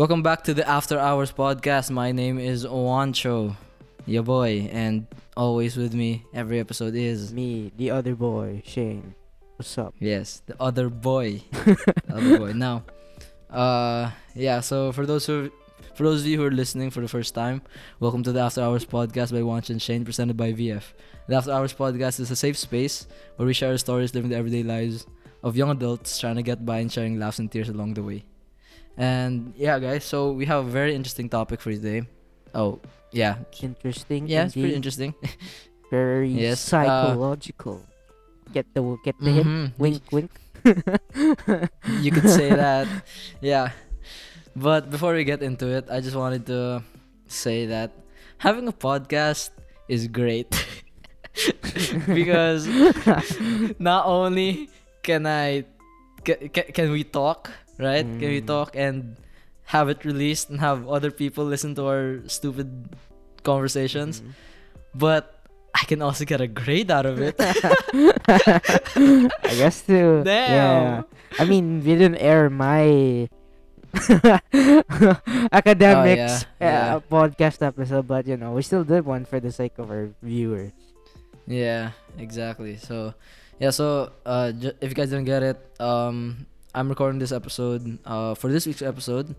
Welcome back to the After Hours podcast. My name is Juancho, your boy, and always with me every episode is Me, the other boy, Shane. What's up? yes, the other boy, the other boy. Now, uh, yeah. So for those who, for those of you who are listening for the first time, welcome to the After Hours podcast by Wanch and Shane, presented by VF. The After Hours podcast is a safe space where we share stories, living the everyday lives of young adults trying to get by and sharing laughs and tears along the way. And yeah, guys, so we have a very interesting topic for today. Oh, yeah. Interesting. Yeah, it's pretty interesting. Very Yes, uh, psychological. get the get the hint. Mhm. Wink, wink. You could say that. Yeah. But before we get into it, I just wanted to say that having a podcast is great. because not only can I can, can we talk, right? Can we Mm. talk and have it released and have other people listen to our stupid conversations, Mhm. but I can also get a grade out of it. I guess too. Yeah. Damn. I mean, we didn't air my academics Oh, yeah, uh, podcast episode, but you know, we still did one for the sake of our viewers. Yeah, exactly. So, yeah. So, uh, if you guys didn't get it, um, I'm recording this episode, uh, for this week's episode,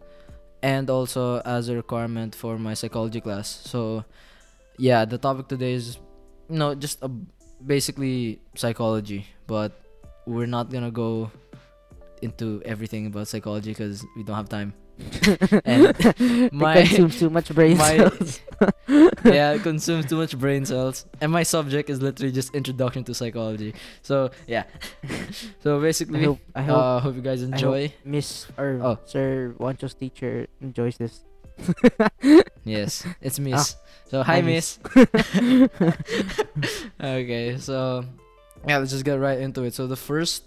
and also as a requirement for my psychology class. So, yeah, the topic today is, you know, just a, basically psychology, but we're not gonna go into everything about psychology because we don't have time. And my- consumes too much brain my cells. yeah, it consumes too much brain cells. And my subject is literally just introduction to psychology. So yeah. so I basically, hope I hope uh, hope you guys enjoy. Miss or Oh. Sir Juancho's teacher enjoys this. Yes, it's Miss. So hi, Hi, Miss. okay, so yeah, let's just get right into it. So the first,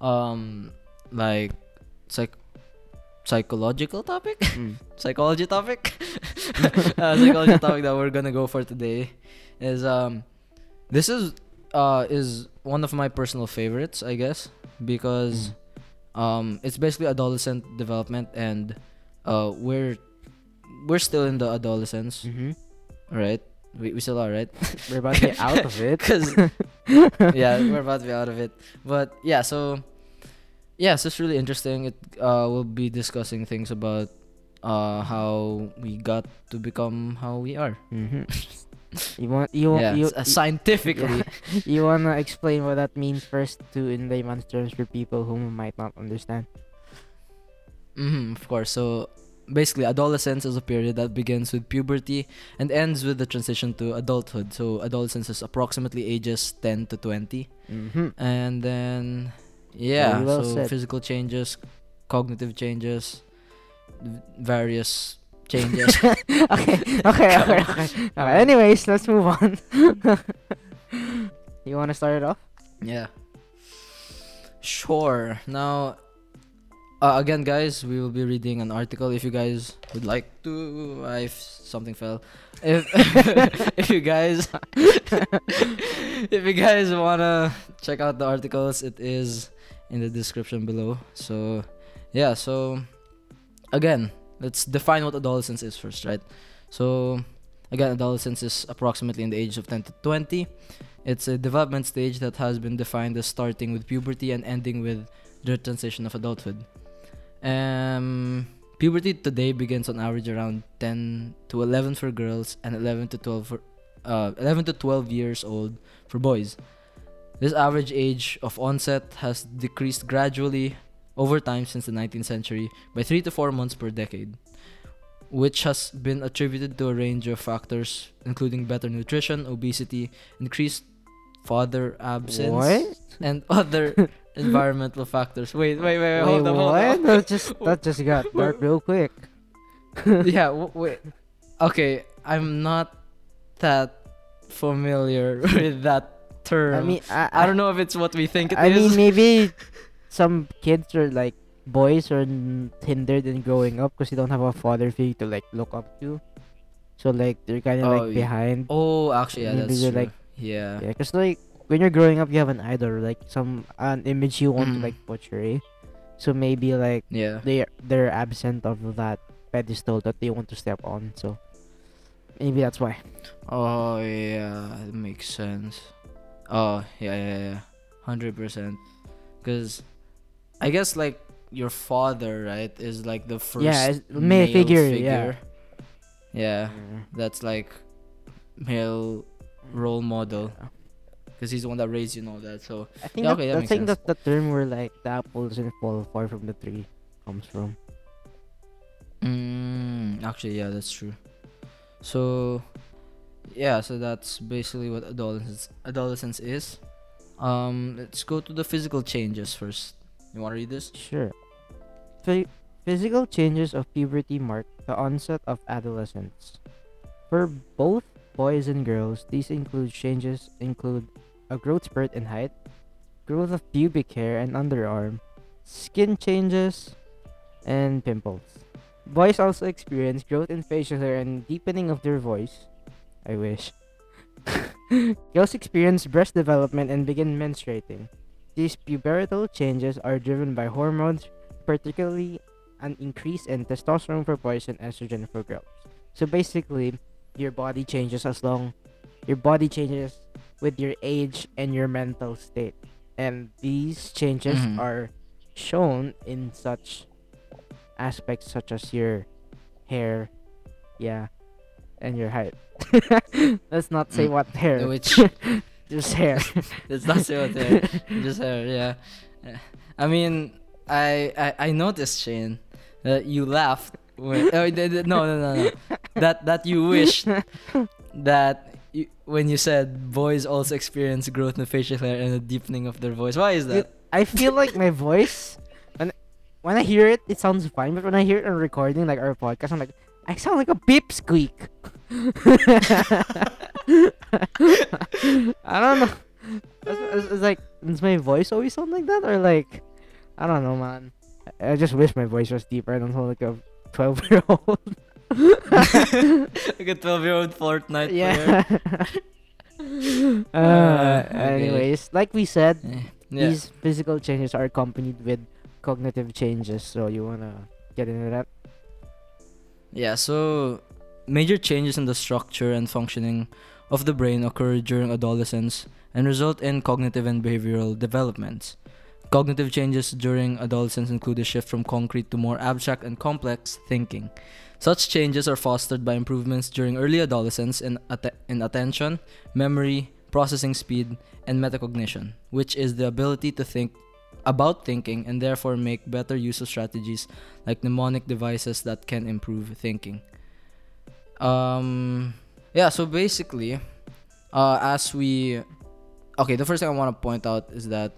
um, like, psych, psychological topic, Mm. psychology topic, uh, psychology topic that we're gonna go for today is um, this is uh is one of my personal favorites, I guess, because um, it's basically adolescent development, and uh, we're we're still in the adolescence, Mm-hmm. right? We, we still are, right? We're about to get out of it. Because yeah, we're about to be out of it. But yeah, so yeah, so it's really interesting. It uh, we'll be discussing things about uh how we got to become how we are. hmm You want you want yeah, you, uh, scientifically. you wanna explain what that means first to in layman's terms for people who might not understand. hmm of course. So basically, adolescence is a period that begins with puberty and ends with the transition to adulthood. So adolescence is approximately ages 10 to 20. Mm-hmm. And then, yeah, well so said. physical changes, cognitive changes, various changes. okay, okay, okay, okay. okay. Anyways, let's move on. you wanna start it off? yeah. Sure. Now, uh, again, guys, we will be reading an article. If you guys would like to, if something fell. If if you guys if you guys wanna check out the articles, it is in the description below. So, yeah. So, again, let's define what adolescence is first, right? So, again, adolescence is approximately in the age of 10 to 20. It's a development stage that has been defined as starting with puberty and ending with the transition of adulthood. Um, puberty today begins on average around 10 to 11 for girls and 11 to 12 for uh, 11 to 12 years old for boys. This average age of onset has decreased gradually over time since the 19th century by 3 to 4 months per decade, which has been attributed to a range of factors including better nutrition, obesity, increased father absence, What? and other environmental factors. Wait, wait, wait, wait, hold up, hold what? up. That just that just got dark real quick. yeah, w- wait. Okay, I'm not that familiar with that term. I mean, I, I don't know if it's what we think it is. I mean, maybe some kids are like boys are n- hindered in growing up because you don't have a father figure to like look up to. So like they're kind of Oh, like yeah. behind. oh, actually, yeah, maybe that's they're true. like- yeah. Yeah, because like when you're growing up, you have an idol, like some an image you want Mm. to like portray. So maybe like Yeah. they they're absent of that pedestal that they want to step on. So maybe that's why. Oh yeah, it makes sense. Oh yeah, yeah, yeah, hundred percent. Cause I guess like your father, right, is like the first Yeah, male figure, yeah. yeah. that's like male role model Yeah. because he's the one that raised you and all that. So I think Yeah, that, okay, that I think sense. that the term where like the apple doesn't fall far from the tree comes from. mm, actually, yeah, that's true. So yeah, so that's basically what adolescence adolescence is. Um, let's go to the physical changes first. You want to read this? Sure. Phy- physical changes of puberty mark the onset of adolescence. For both boys and girls, these include changes include a growth spurt in height, growth of pubic hair and underarm, skin changes, and pimples. Boys also experience growth in facial hair and deepening of their voice. I wish. Girls experience breast development and begin menstruating. These pubertal changes are driven by hormones, particularly an increase in testosterone for boys and estrogen for girls. So basically, your body changes as long your body changes with your age and your mental state. And these changes Mhm. are shown in such aspects such as your hair, yeah, and your height. Let's not say Mm. what hair, Which just hair. it's not so there. Just hair, yeah. Uh, I mean, I I, I noticed Shane that you laughed when oh, no no no no that that you wished that you, when you said boys also experience growth in facial hair and a deepening of their voice. Why is that? I feel like my voice when when I hear it, it sounds fine. But when I hear it on recording, like our podcast, I'm like, I sound like a beep squeak. I don't know. It's, like, does my voice always sound like that, or like, I don't know, man. I, I just wish my voice was deeper. I don't sound like a twelve year old. like a twelve-year-old Fortnite yeah. player. uh, Uh, okay. anyways, like we said, Eh, Yeah. These physical changes are accompanied with cognitive changes. So you wanna get into that? Yeah, so major changes in the structure and functioning of the brain occur during adolescence and result in cognitive and behavioral developments. Cognitive changes during adolescence include a shift from concrete to more abstract and complex thinking. Such changes are fostered by improvements during early adolescence in, atte- in attention, memory, processing speed, and metacognition, which is the ability to think about thinking and therefore make better use of strategies like mnemonic devices that can improve thinking. Um, yeah, so basically, uh, as we, okay, the first thing I want to point out is that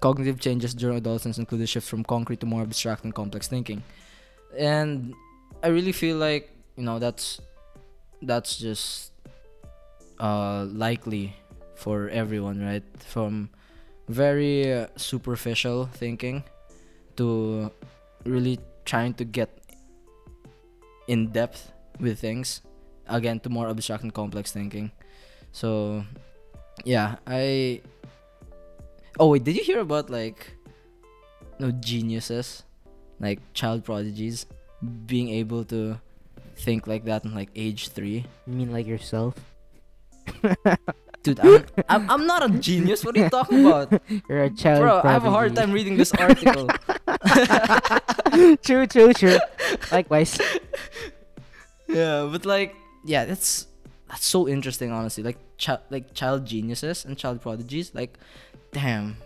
cognitive changes during adolescence include a shift from concrete to more abstract and complex thinking, and I really feel like you know that's that's just uh likely for everyone, right? From very uh, superficial thinking to really trying to get in depth with things. Again to more abstract and complex thinking. So yeah i oh wait did you hear about like no geniuses? Like child prodigies being able to think like that in like age three? You mean like yourself? dude I'm, I'm, I'm not a genius what are you talking about You're a child. bro i have a hard time reading this article true, true, true. Likewise. yeah but like yeah that's that's so interesting honestly like child like child geniuses and child prodigies like damn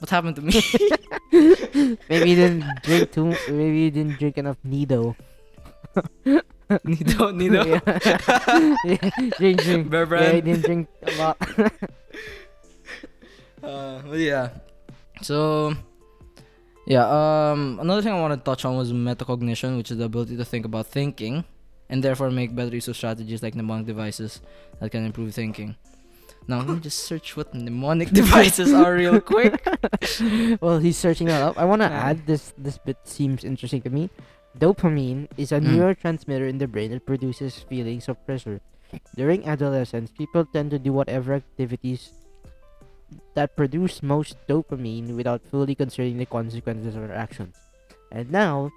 what happened to me Maybe you didn't drink too. Maybe you didn't drink enough Nido. nido nido yeah. yeah. Drink, drink. Bear Yeah, brand. didn't drink a lot. uh, but yeah so yeah um another thing i want to touch on was metacognition which is the ability to think about thinking and therefore make better use of strategies like mnemonic devices that can improve thinking now let me just search what mnemonic devices are real quick well, he's searching that up. I want to add this. This bit seems interesting to me. Dopamine is a Mm. neurotransmitter in the brain that produces feelings of pleasure. During adolescence, people tend to do whatever activities that produce most dopamine without fully considering the consequences of their actions. And now,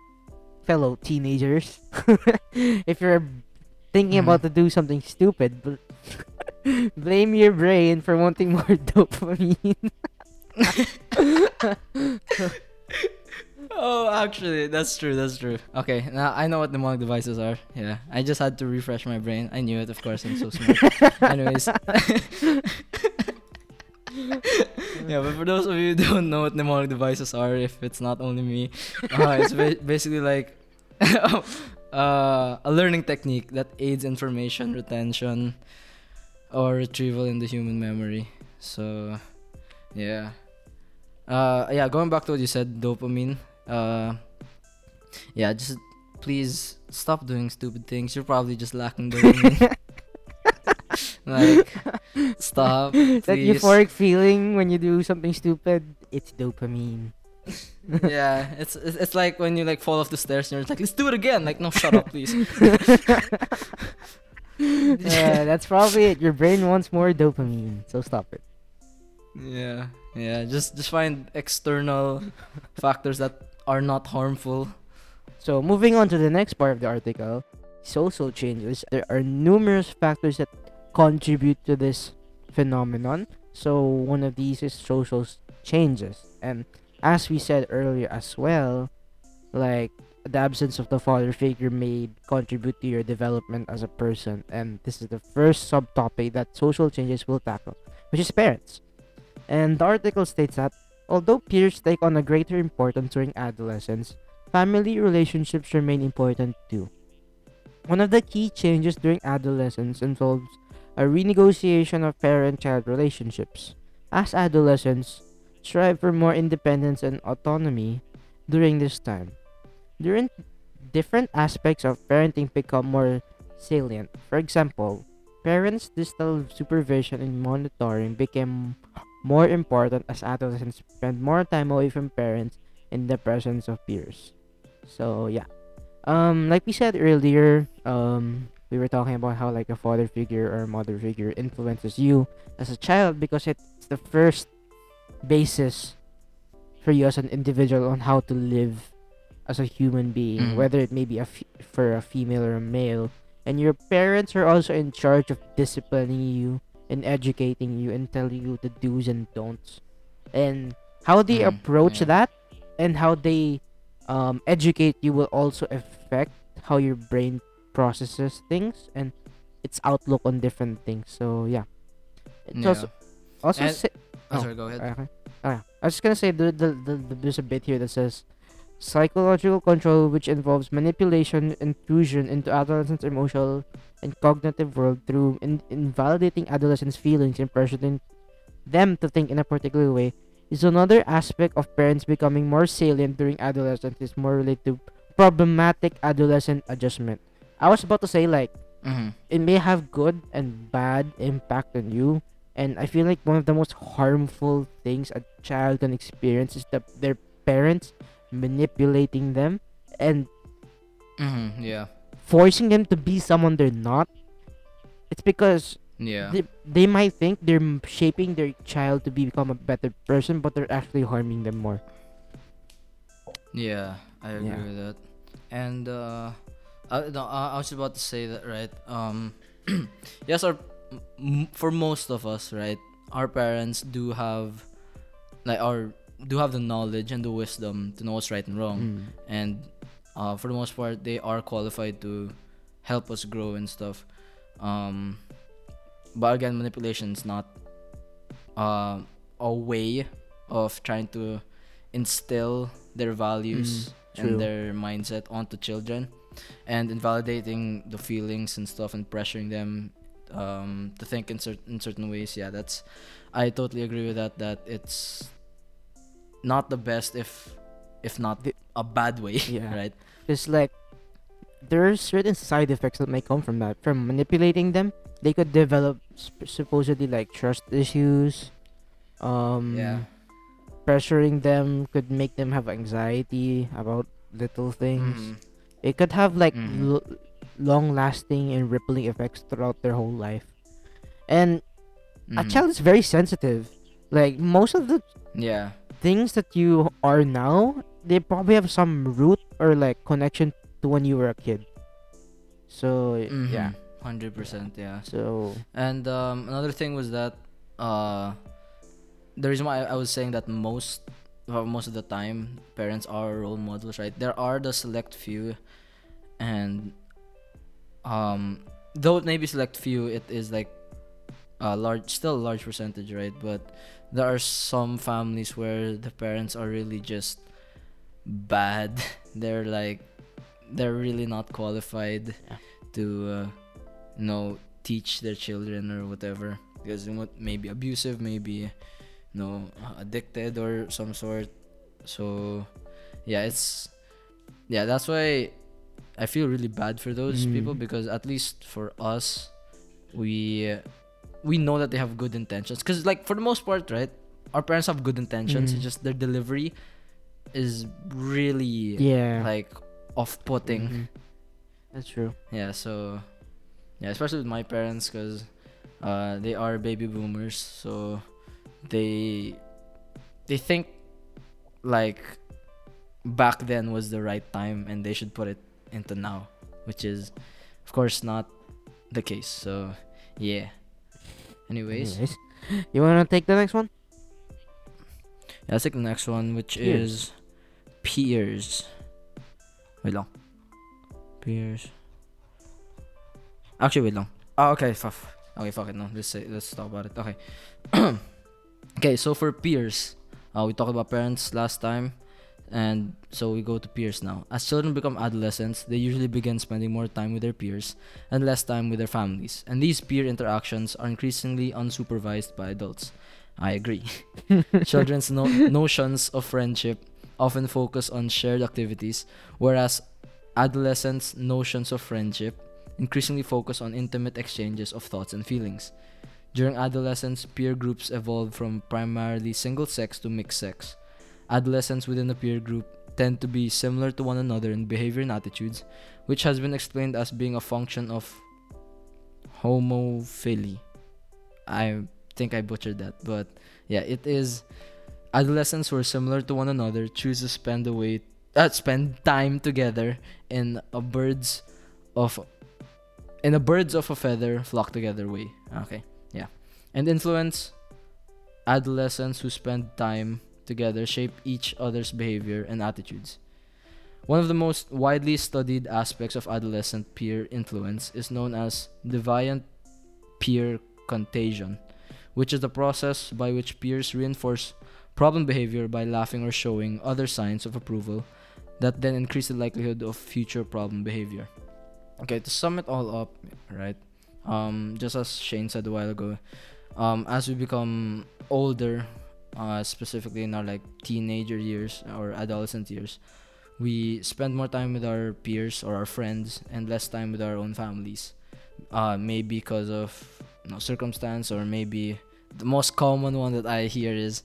fellow teenagers, if you're thinking Mhm. about to do something stupid, bl- blame your brain for wanting more dopamine. Oh, actually, that's true. That's true. Okay, now I know what mnemonic devices are. Yeah, I just had to refresh my brain. I knew it, of course. I'm so smart. Anyways. yeah, but for those of you who don't know what mnemonic devices are, if it's not only me, uh, it's ba- basically like uh, a learning technique that aids information retention or retrieval in the human memory. So, yeah. Uh, yeah, going back to what you said, dopamine. Uh, yeah, just please stop doing stupid things. You're probably just lacking dopamine. like, stop. that please. euphoric feeling when you do something stupid, it's dopamine. yeah, it's, it's it's like when you like fall off the stairs and you're like, let's do it again. Like, no, shut up, please. Yeah, that's probably it. Your brain wants more dopamine, so stop it. Yeah, yeah. Just just find external factors that are not harmful. So moving on to the next part of the article, social changes. There are numerous factors that contribute to this phenomenon. So one of these is social changes, and as we said earlier as well, like the absence of the father figure may contribute to your development as a person, and this is the first subtopic that social changes will tackle, which is parents. And the article states that although peers take on a greater importance during adolescence, family relationships remain important too. One of the key changes during adolescence involves a renegotiation of parent child relationships. As adolescents strive for more independence and autonomy during this time, during different aspects of parenting become more salient. For example, parents' distal supervision and monitoring became more important as adolescents spend more time away from parents in the presence of peers. So yeah. Um like we said earlier, um we were talking about how like a father figure or mother figure influences you as a child because it's the first basis for you as an individual on how to live as a human being, Mhm. whether it may be a f- for a female or a male. And your parents are also in charge of disciplining you and educating you and telling you the do's and don'ts. And how they Mm, approach yeah. that and how they um, educate you will also affect how your brain processes things and its outlook on different things. So yeah. It's Yeah. also also And- sa- Oh, Oh, sorry, go ahead. Okay. Oh, yeah. I was just gonna say the, the, the, the there's a bit here that says psychological control which involves manipulation, intrusion into adolescents' emotional and cognitive world through in, invalidating adolescents' feelings and pressuring them to think in a particular way is another aspect of parents becoming more salient during adolescence is more related to problematic adolescent adjustment. I was about to say like Mm-hmm. it may have good and bad impact on you and i feel like one of the most harmful things a child can experience is that their parents manipulating them and Mm-hmm. Yeah. forcing them to be someone they're not it's because Yeah. they, they might think they're shaping their child to become a better person but they're actually harming them more Yeah, I agree Yeah. with that. And uh, I, no, I I was about to say that right. Um, yes, our m- for most of us, right, our parents do have like our do have the knowledge and the wisdom to know what's right and wrong, Mm. and uh, for the most part, they are qualified to help us grow and stuff. Um, but again, manipulation is not uh, a way of trying to instill their values Mm, and their mindset onto children and invalidating the feelings and stuff and pressuring them um, to think in, cer- in certain ways yeah that's i totally agree with that that it's not the best if if not The- a bad way Yeah. right It's like there's certain side effects that may come from that. From manipulating them, they could develop sp- supposedly like trust issues. Um, yeah pressuring them could make them have anxiety about little things. Mhm. It could have like Mhm. l- long-lasting and rippling effects throughout their whole life. And a Mhm. child is very sensitive. Like most of the yeah things that you are now, they probably have some root or like connection to when you were a kid. So yeah. Mhm. hundred percent. Yeah. So And um, another thing was that uh, the reason why I, I was saying that most well, most of the time parents are role models, right? There are the select few, and um, though it may be select few, it is like a large, still a large percentage, right? But there are some families where the parents are really just bad. they're like they're really not qualified Yeah. to uh, you know teach their children or whatever because know, maybe abusive maybe you know addicted or some sort so yeah it's yeah that's why i feel really bad for those people Mhm. because at least for us we we know that they have good intentions because like for the most part right our parents have good intentions Mhm. it's just their delivery is really yeah. like off-putting Mhm. That's true. yeah so yeah especially with my parents because uh, they are baby boomers so they they think like back then was the right time and they should put it into now which is of course not the case so yeah anyways. Anyways, you wanna take the next one? yeah, let's take the next one which Peers. is peers. Wait long. Peers. Actually wait long. Oh okay fuck. Okay fuck it no. Let's say let's talk about it. Okay. Okay so for peers uh, we talked about parents last time and so we go to peers now. As children become adolescents they usually begin spending more time with their peers and less time with their families. And these peer interactions are increasingly unsupervised by adults. I agree. Children's no- notions of friendship often focus on shared activities whereas adolescents notions of friendship increasingly focus on intimate exchanges of thoughts and feelings. During adolescence peer groups evolve from primarily single sex to mixed sex adolescents within a peer group tend to be similar to one another in behavior and attitudes which has been explained as being a function of homophily. I think i butchered that but yeah it is. Adolescents who are similar to one another choose to spend away uh, spend time together in a birds of in a birds of a feather flock together way. Okay yeah. And influence adolescents who spend time together shape each other's behavior and attitudes one of the most widely studied aspects of adolescent peer influence is known as deviant peer contagion which is the process by which peers reinforce problem behavior by laughing or showing other signs of approval that then increase the likelihood of future problem behavior. Okay, to sum it all up, right? Um, just as Shane said a while ago, um, as we become older, uh, specifically in our like teenager years or adolescent years, we spend more time with our peers or our friends and less time with our own families. Uh, maybe because of you know, circumstance or maybe the most common one that I hear is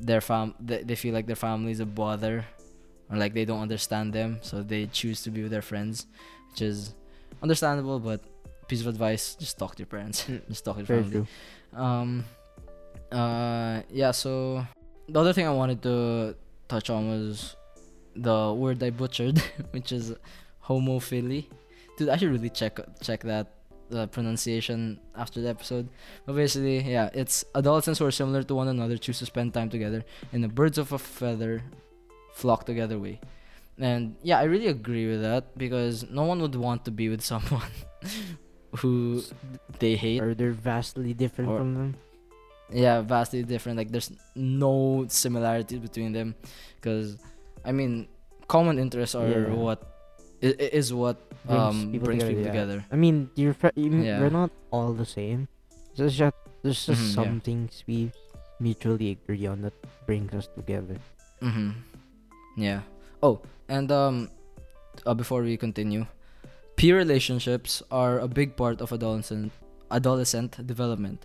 their fam they, they feel like their family is a bother or like they don't understand them so they choose to be with their friends which is understandable but piece of advice just talk to your parents Mm, just talk to your Very family true. um uh yeah so the other thing i wanted to touch on was the word i butchered which is homophily dude i should really check check that the pronunciation after the episode. But basically yeah it's adolescents who are similar to one another choose to spend time together in the birds of a feather flock together way. And yeah i really agree with that because no one would want to be with someone who they hate Or they're vastly different Or- from them. Yeah vastly different like there's no similarity between them because i mean common interests are Yeah. what i- i- what Brings um people brings together, people yeah. together I mean, you're you Yeah. we're not all the same. There's just there's just Mhm, some things we mutually agree on that brings us together. mm-hmm yeah oh and um uh, before we continue peer relationships are a big part of adolescent adolescent development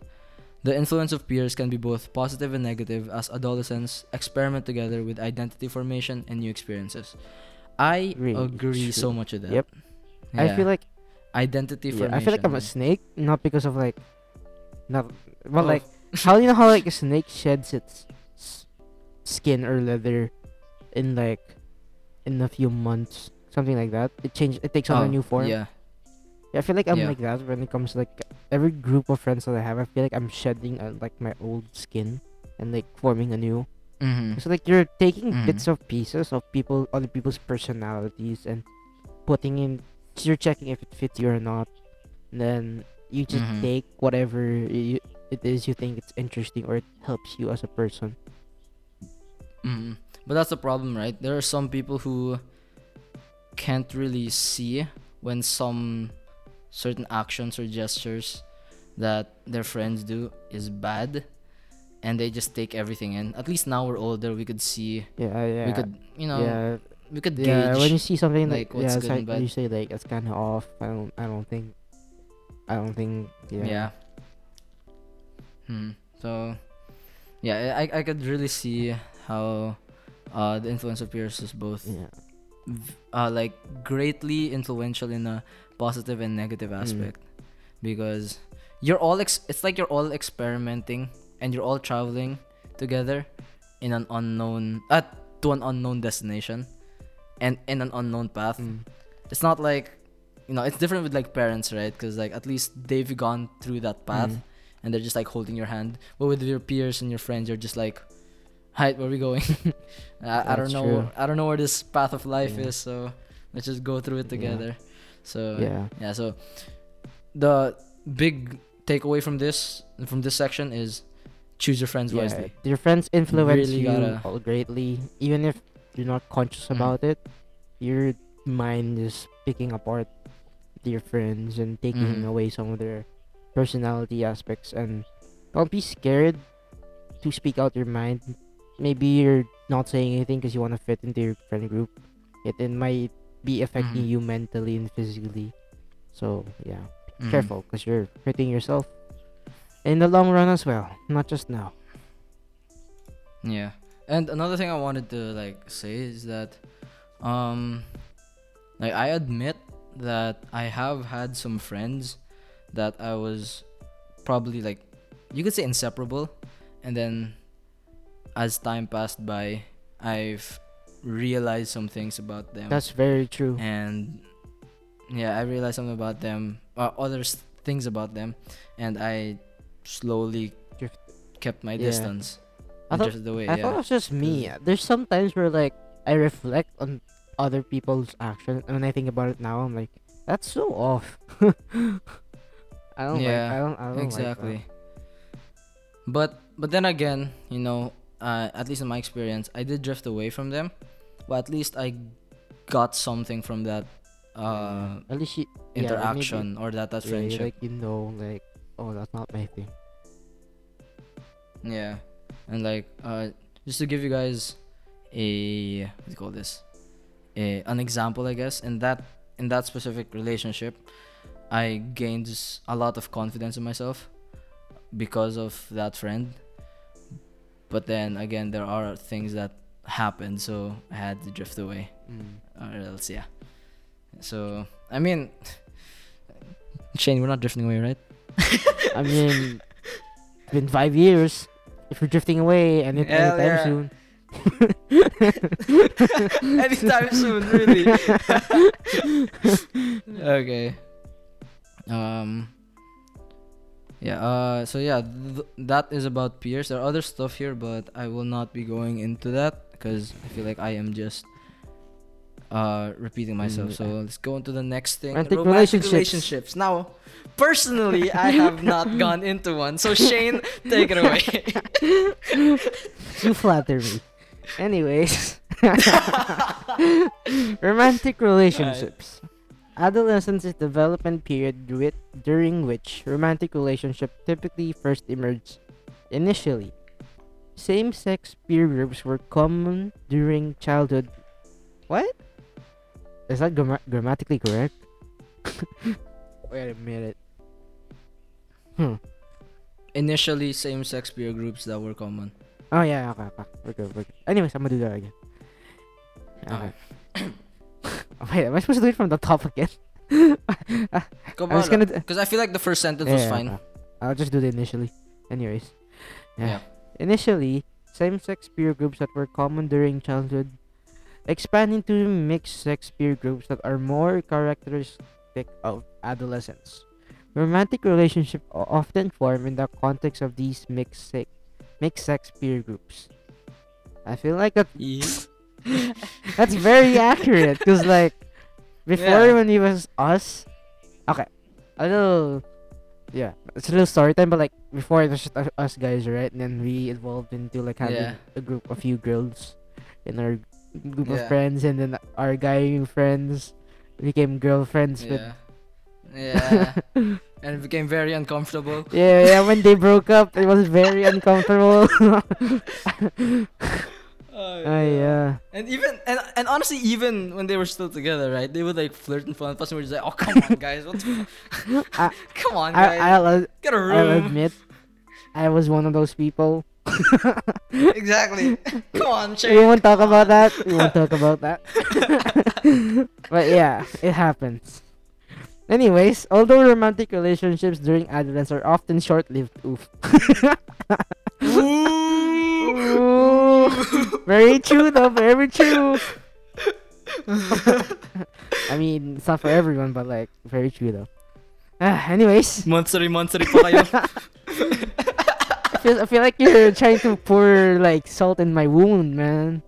the influence of peers can be both positive and negative as adolescents experiment together with identity formation and new experiences i Really agree so much with that Yep. I feel like identity yeah, formation I feel like I'm a snake, not because of like, not well, Oh. like how you know how like a snake sheds its skin or leather in like in a few months, something like that. It changes. It takes on Oh, a new form. Yeah. Yeah, I feel like I'm Yeah. like that when it comes to like every group of friends that I have. I feel like I'm shedding uh, like my old skin and like forming a new. Mm-hmm. So like you're taking Mhm. bits of pieces of people, other people's personalities, and putting in. You're checking if it fits you or not. And then you just Mhm. take whatever you, it is you think it's interesting or it helps you as a person. Mm-hmm. But that's the problem, right? There are some people who can't really see when some certain actions or gestures that their friends do is bad and they just take everything in. At least now we're older, we could see Yeah, yeah. we could you know yeah, we could gauge. yeah. When you see something like, like, what's yeah, good like, bad. you say like it's kind of off. I don't. I don't think. I don't think. Yeah. yeah. Hmm. So yeah, I I could really see how uh the influence of peers is both Yeah. v- uh, like greatly influential in a positive and negative Mm. aspect because you're all ex- it's like you're all experimenting and you're all traveling together in an unknown uh, to an unknown destination and in an unknown path Mm. it's not like you know it's different with like parents right because like at least they've gone through that path Mm. and they're just like holding your hand but with your peers and your friends you're just like hi where are we going I, I don't know true. i don't know where this path of life Yeah. is so let's just go through it Yeah. So Yeah. yeah so the big takeaway from this from this section is choose your friends Yeah. wisely Your friends influence Really you all greatly, even if you're not conscious Mm. about it. Your mind is picking apart your friends and taking Mhm. away some of their personality aspects. And don't be scared to speak out your mind. Maybe you're not saying anything because you want to fit into your friend group. It, it might be affecting Mhm. you mentally and physically. So yeah, Mhm. careful because you're hurting yourself in the long run as well, not just now. Yeah. And another thing I wanted to like say is that um like I admit that I have had some friends that I was probably like you could say inseparable and then as time passed by I've realized some things about them That's very true. and yeah, I realized something about them, uh, other things about them, and I slowly kept my Yeah. distance. I thought- drifted away. I yeah. thought it was just me. There's some times where like I reflect on other people's actions, and when I think about it now, I'm like, that's so off. I don't Yeah, like. I don't. I don't exactly. But but then again, you know, uh, at least in my experience, I did drift away from them, but at least I got something from that uh. At least you, yeah, interaction or that that yeah, friendship. like you know, like oh, that's not my thing. Yeah, and like uh, just to give you guys a what do you call this, a an example, I guess. In that in that specific relationship, I gained a lot of confidence in myself because of that friend. But then again, there are things that happened, so I had to drift away, or else yeah. So I mean, Shane, we're not drifting away, right? I mean, it's been five years. If you're drifting away and it, anytime yeah. soon. Anytime soon, really. okay. Um. Yeah. Uh. So yeah, th- that is about peers. There are other stuff here, but I will not be going into that because I feel like I am just uh repeating myself. Mm, So let's go into the next thing. Romantic relationships. relationships. Now, personally, I have not gone into one. So Shane, take it away. you flatter me. Anyways, romantic relationships. Adolescence is development period with, during which romantic relationship typically first emerge. Initially, same-sex peer groups were common during childhood. What? Is that gramma- grammatically correct? Wait a minute. Hmm. Initially, same-sex peer groups that were common. Oh yeah, okay, okay. We're good, we're good. Anyways, I'm gonna do that again. Okay. Oh, wait, am I supposed to do it from the top again? Come I was gonna. Because I feel like the first sentence was Yeah, fine. okay. I'll just do it initially. Anyways. Yeah. Yeah. Initially, same-sex peer groups that were common during childhood expand into mixed sex peer groups that are more characteristic of adolescence. Romantic relationships often form in the context of these mixed sex, mixed sex peer groups. I feel like that that's very accurate because like before Yeah. when it was us, okay, a little, yeah, it's a little story time, but like before it was just us guys, right? And then we evolved into like having Yeah. a group, of few girls, in our group of friends, and then our guy friends became girlfriends with. Yeah. Yeah. and it became very uncomfortable. Yeah, yeah. When they broke up, it was very uncomfortable. Oh, Ah, yeah. And even and and honestly, even when they were still together, right? They would like flirt in front of us, we're just like, "Oh, come on, guys! What come on, guys! I, I'll, ad- Get a I'll room!" admit, I was one of those people. exactly. come on, we won't talk about that. We won't talk about that. but yeah, it happens. Anyways, although romantic relationships during adolescence are often short-lived, oof. Ooh. very true though, very true. I mean, it's not for everyone, but like, very true though. Ah, anyways, Monthly, monthly pa kayo. I feel, I feel like you're trying to pour like salt in my wound, man.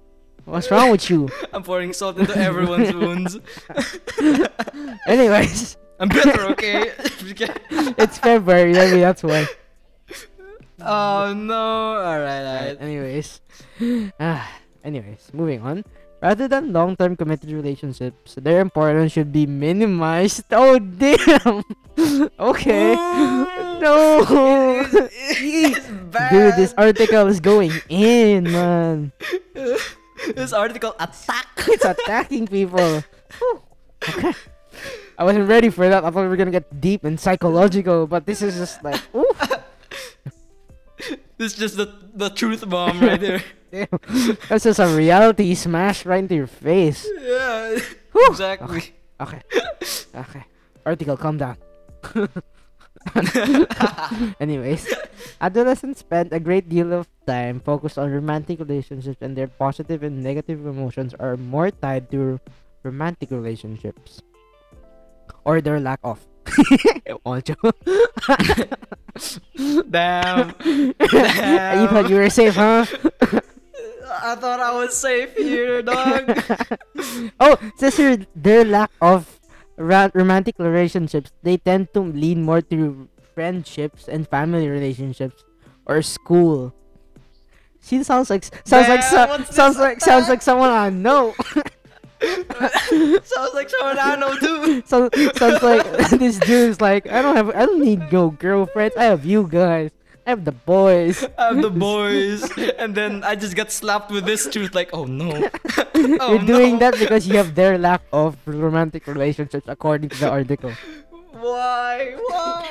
What's wrong with you? I'm pouring salt into everyone's wounds. Anyways, I'm better, okay? it's February, maybe that's why. Oh no! Alright, alright. anyways. Ah, anyways, moving on. Rather than long-term committed relationships, their importance should be minimized. Oh damn. okay. No. It's bad. Dude, this article is going in, man. this article attack. It's attacking people. Okay. I wasn't ready for that. I thought we were gonna get deep and psychological, but this is just like, ooh, This is just the the truth bomb right there. That's just a reality smash right into your face. yeah. Whew. Exactly. Okay. Okay. Article, calm down. Anyways, adolescents spend a great deal of time focused on romantic relationships, and their positive and negative emotions are more tied to romantic relationships or their lack of. Ocho. Damn. you thought you were safe, huh? I thought I was safe here, dog. oh, says here their lack of ra- romantic relationships, they tend to lean more to friendships and family relationships or school. She sounds like sounds like Man, so, sounds like sounds like someone I know. Sounds like someone I know too. so sounds like this dude's like I don't have I don't need no girlfriends. I have you guys. I have the boys. I have the boys, and then I just got slapped with this truth. Like, oh no. oh, You're doing no. that because you have their lack of romantic relationships according to the article. Why? Why?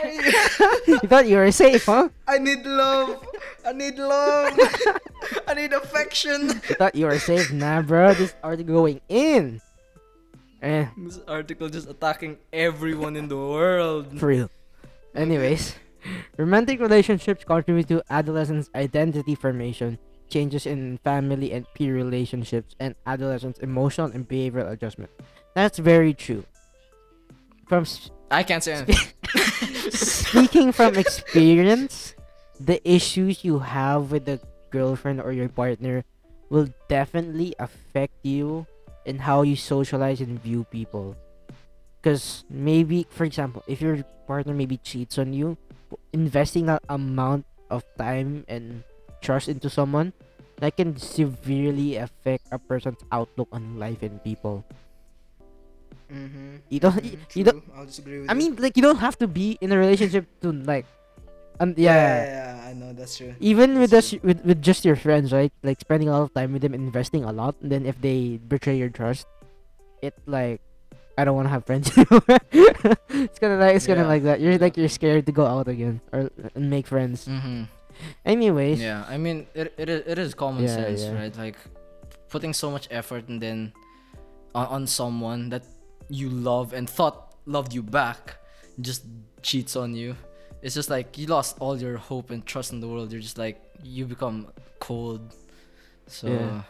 you thought you were safe, huh? I need love. I need love. I need affection. You thought you were safe, nah, bro. This article going in. Eh, This article just attacking everyone in the world. for real. Anyways, romantic relationships contribute to adolescents' identity formation, changes in family and peer relationships, and adolescents' emotional and behavioral adjustment. That's very true. From s- I can't say anything. speaking from experience, the issues you have with the girlfriend or your partner will definitely affect you in how you socialize and view people. Because maybe, for example, if your partner maybe cheats on you, investing that amount of time and trust into someone that can severely affect a person's outlook on life and people. Mm-hmm. You don't- you- you don't- I'll disagree with I mean, like you don't have to be in a relationship to like, um, yeah, yeah. yeah, yeah, I know that's true. Even with That's us, with, with just your friends, right? Like spending a lot of time with them, investing a lot, and then if they betray your trust, it like, I don't want to have friends anymore. it's kind of like it's kind of Yeah. like that. You're Yeah. like you're scared to go out again or and make friends. Mm-hmm. Anyways, Yeah, I mean, it it is, it is common Yeah, sense, yeah. right? Like putting so much effort and then on, on someone that you love and thought loved you back just cheats on you. It's just like you lost all your hope and trust in the world. You're just like you become cold. So Yeah.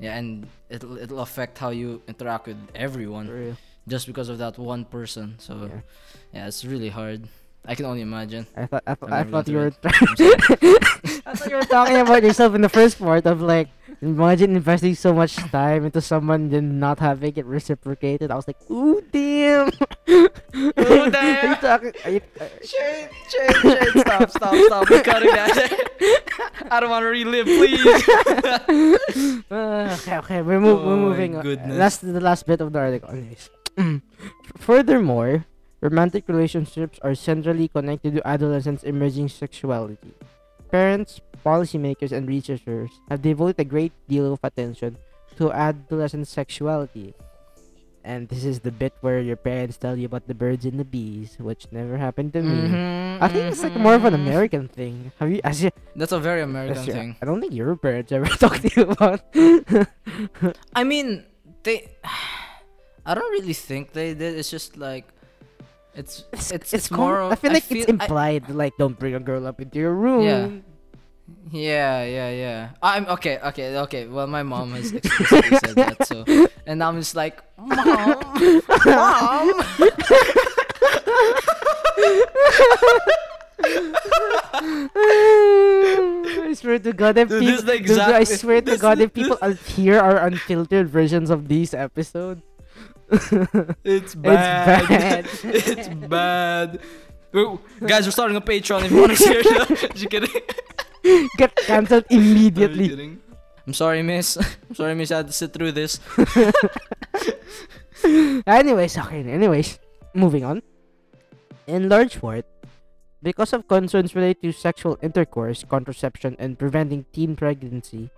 Yeah, and it'll it'll affect how you interact with everyone just because of that one person. So Yeah. yeah, it's really hard. I can only imagine. I thought I, I've I thought you were I thought you were talking about yourself in the first part of like imagine investing so much time into someone then not having it reciprocated. I was like, ooh damn. Ooh, Are damn. you talking? Are you, uh, Shane, Shane, Shane, stop, stop, stop. We're cutting that. I don't want to relive, please. uh, okay, okay, we're, move, Oh we're moving on. goodness. That's the last bit of the article. Anyways. Furthermore, romantic relationships are centrally connected to adolescents' emerging sexuality. Parents, policymakers, and researchers have devoted a great deal of attention to adolescent sexuality. And this is the bit where your parents tell you about the birds and the bees, which never happened to me. Mhm, I think it's like more of an mhm. American thing. Have you? As you That's a very American thing. I don't think your parents ever talked to you about. I mean, they. I don't really think they did. It's just like, it's it's it's, com- more. I feel like it's I- implied, like don't bring a girl up into your room. Yeah. Yeah, yeah, yeah. I'm okay, okay, okay. Well, my mom has explicitly said that, so and I'm just like, mom, mom. I swear to God, if people, this is the I swear to God, if people hear our unfiltered versions of these episodes, It's bad. It's bad. it's bad. Ooh, guys, we're starting a Patreon if you want to hear that. Just kidding. get cancelled I'm immediately. kidding. I'm sorry, miss. I'm sorry, miss. I had to sit through this. anyways, okay. Anyways, moving on. In large part, because of concerns related to sexual intercourse, contraception, and preventing teen pregnancy,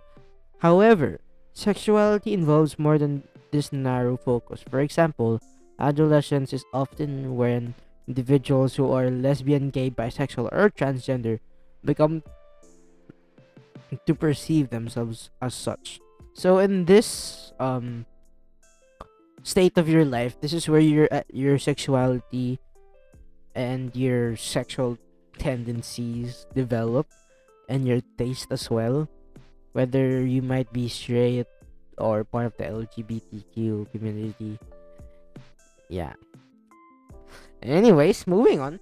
however, sexuality involves more than this narrow focus. For example, adolescence is often when individuals who are lesbian, gay, bisexual, or transgender become to perceive themselves as such. So in this um state of your life, this is where your uh, your sexuality and your sexual tendencies develop and your taste as well. Whether you might be straight or part of the LGBTQ community. Yeah. Anyways, moving on.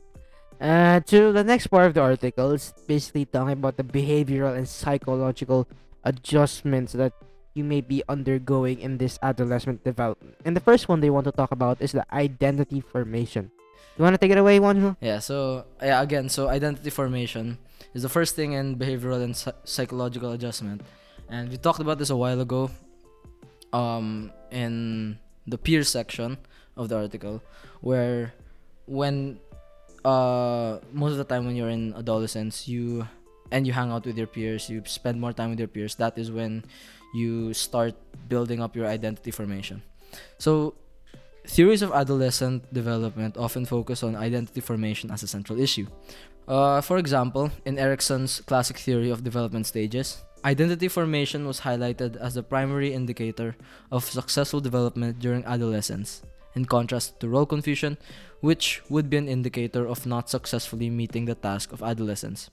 Uh, to the next part of the article, it's basically talking about the behavioral and psychological adjustments that you may be undergoing in this adolescent development. And the first one they want to talk about is the identity formation. You want to take it away, Juancho? Yeah, so yeah, again, so identity formation is the first thing in behavioral and psychological adjustment. And we talked about this a while ago um in the peer section of the article where when uh most of the time when you're in adolescence you and you hang out with your peers, you spend more time with your peers, that is when you start building up your identity formation. So Theories of adolescent development often focus on identity formation as a central issue. Uh, for example, in Erikson's classic theory of development stages, identity formation was highlighted as the primary indicator of successful development during adolescence, in contrast to role confusion, which would be an indicator of not successfully meeting the task of adolescence.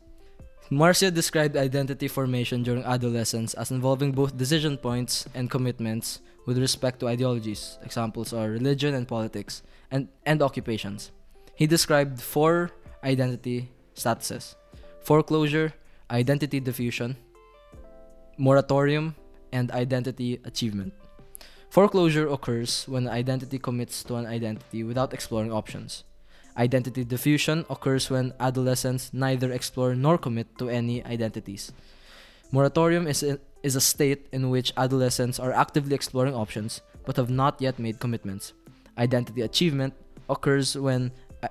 Marcia described identity formation during adolescence as involving both decision points and commitments with respect to ideologies. Examples are religion and politics, and, and occupations. He described four identity statuses foreclosure, identity diffusion, moratorium, and identity achievement. Foreclosure occurs when an identity commits to an identity without exploring options. Identity diffusion occurs when adolescents neither explore nor commit to any identities. Moratorium is a, is a state in which adolescents are actively exploring options but have not yet made commitments. Identity achievement occurs when uh,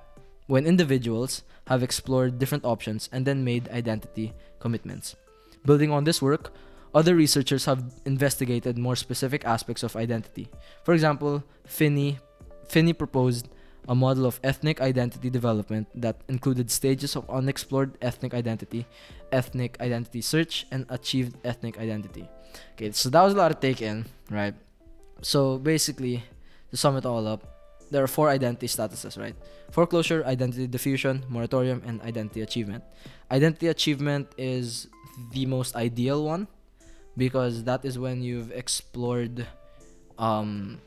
when individuals have explored different options and then made identity commitments. Building on this work, other researchers have investigated more specific aspects of identity. For example, Phinney Phinney proposed a model of ethnic identity development that included stages of unexplored ethnic identity, ethnic identity search, and achieved ethnic identity. Okay, so that was a lot to take in, right? So basically, to sum it all up, there are four identity statuses, right? Foreclosure, identity diffusion, moratorium, and identity achievement. Identity achievement is the most ideal one, because that is when you've explored um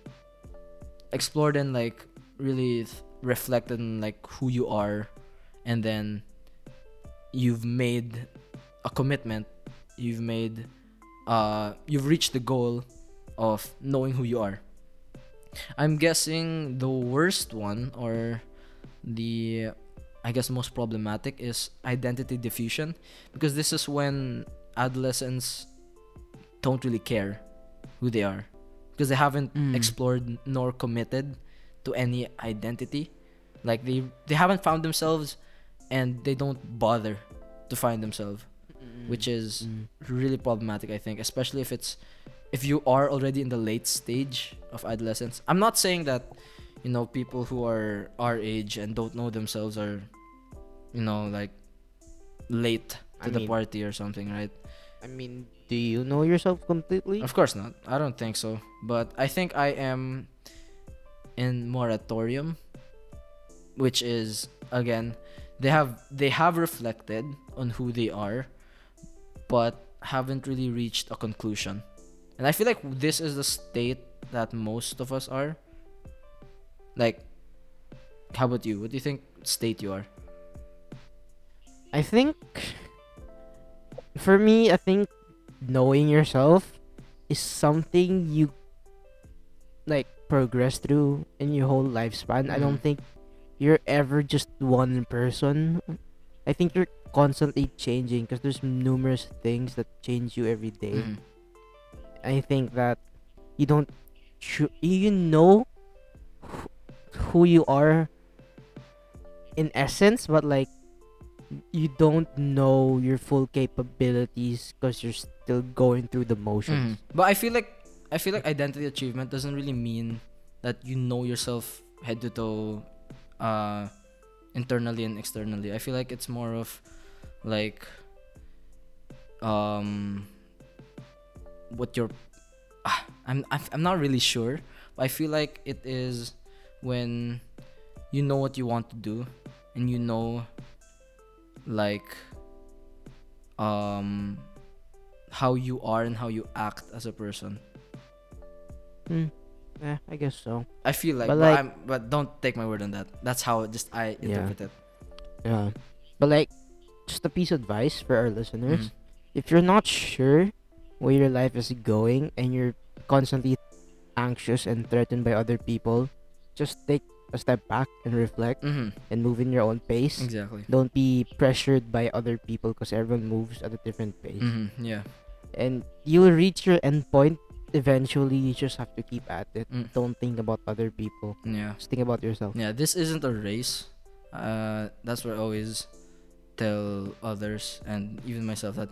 explored and like really th- reflected on like who you are and then you've made a commitment. You've made uh you've reached the goal of knowing who you are. I'm guessing the worst one or the i guess most problematic is identity diffusion because this is when adolescents don't really care who they are. Because they haven't Mm. explored nor committed to any identity. Like they they haven't found themselves and they don't bother to find themselves. Which is Mm. really problematic i think. Especially if it's if you are already in the late stage of adolescence. I'm not saying that you know people who are our age and don't know themselves are you know like late to I the mean- party or something right? I mean, do you know yourself completely? of course not. I don't think so. But i think i am in moratorium which is again they have they have reflected on who they are but haven't really reached a conclusion. And i feel like this is the state that most of us are. Like how about you? What do you think state you are? I think for me, I think knowing yourself is something you like progress through in your whole lifespan. I don't Mhm. think you're ever just one person. I think you're constantly changing because there's numerous things that change you every day. Mhm. I think that you don't chu- you know wh- who you are in essence, but like you don't know your full capabilities because you're still going through the motions. Mhm. But I feel like I feel like identity achievement doesn't really mean that you know yourself head to toe, uh, internally and externally. I feel like it's more of like, um, what your, ah, I'm I'm I'm not really sure. But I feel like it is when you know what you want to do and you know, like, um how you are and how you act as a person. Hmm. Yeah, I guess so. I feel like, But but, like- but don't take my word on that. That's how just I Yeah. it. Yeah. But like just a piece of advice for our listeners. Mhm. If you're not sure where your life is going and you're constantly anxious and threatened by other people, just take a step back and reflect Mhm. and move in your own pace. Exactly. Don't be pressured by other people because everyone moves at a different pace. Mhm. Yeah. And you'll reach your end point eventually. You just have to keep at it. Mm. Don't think about other people. Yeah. Just think about yourself. Yeah. This isn't a race. Uh, that's what I always tell others and even myself that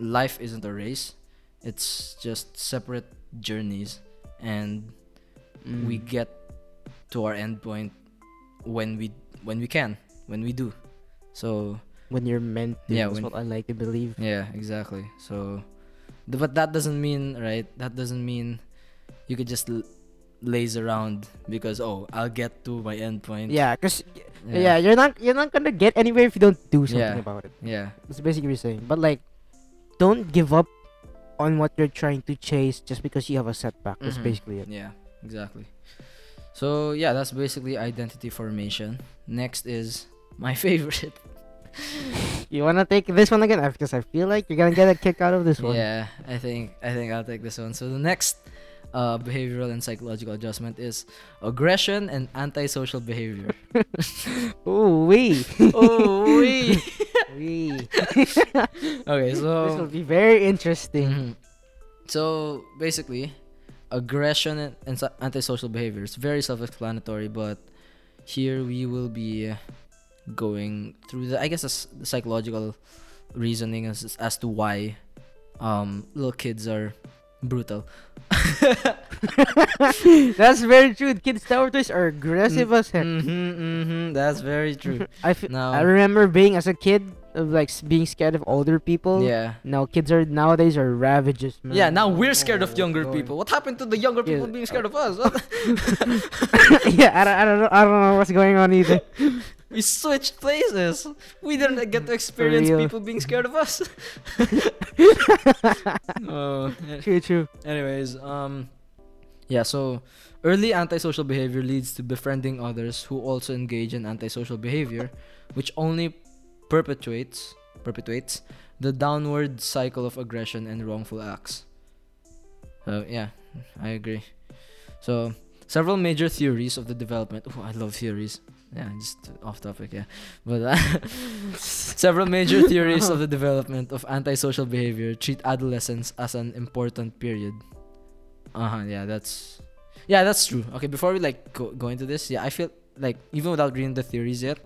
life isn't a race. It's just separate journeys, and we Mm. get to our end point when we when we can when we do. So when you're meant to. Yeah, that's what I like to believe. Yeah, exactly. So, but that doesn't mean, right? That doesn't mean you could just l- laze around because oh, I'll get to my end point. Yeah, cause yeah. you're not you're not gonna get anywhere if you don't do something Yeah. about it. yeah, That's basically what you're saying. But like, don't give up on what you're trying to chase just because you have a setback. That's Mhm. basically it. yeah, exactly. So yeah, that's basically identity formation. Next is my favorite. You wanna take this one again? Because I feel like you're gonna get a kick out of this one. Yeah, I think I think I'll take this one. So the next uh, behavioral and psychological adjustment is aggression and antisocial behavior. Ooh wee. oh, wee. wee. okay, so this will be very interesting. Mhm. So basically, aggression and, antisocial behavior is very self-explanatory, but here we will be going through the I guess the, psychological reasoning as as to why um little kids are brutal. That's very true. Kids nowadays are aggressive as heck. Mm-hmm, mm-hmm, that's very true. I fe- Now- I remember being as a kid of like being scared of older people. yeah. Now kids are nowadays are ravages, man. Yeah, now we're scared of Oh, younger Lord. people. What happened to the younger people Yeah, being scared of us? Yeah, I don't, I don't know. I don't know what's going on either. we switched places. We didn't get to experience people being scared of us. oh, yeah. True, true. Anyways, um, yeah. So early antisocial behavior leads to befriending others who also engage in antisocial behavior, which only perpetuates perpetuates the downward cycle of aggression and wrongful acts. So yeah, I agree. So several major theories of the development. Oh, I love theories. Yeah, just off topic. Yeah, but uh, several major theories of the development of antisocial behavior treat adolescence as an important period. Uh huh. Yeah, that's yeah, that's true. Okay, before we like go, go into this, yeah, I feel like even without reading the theories yet,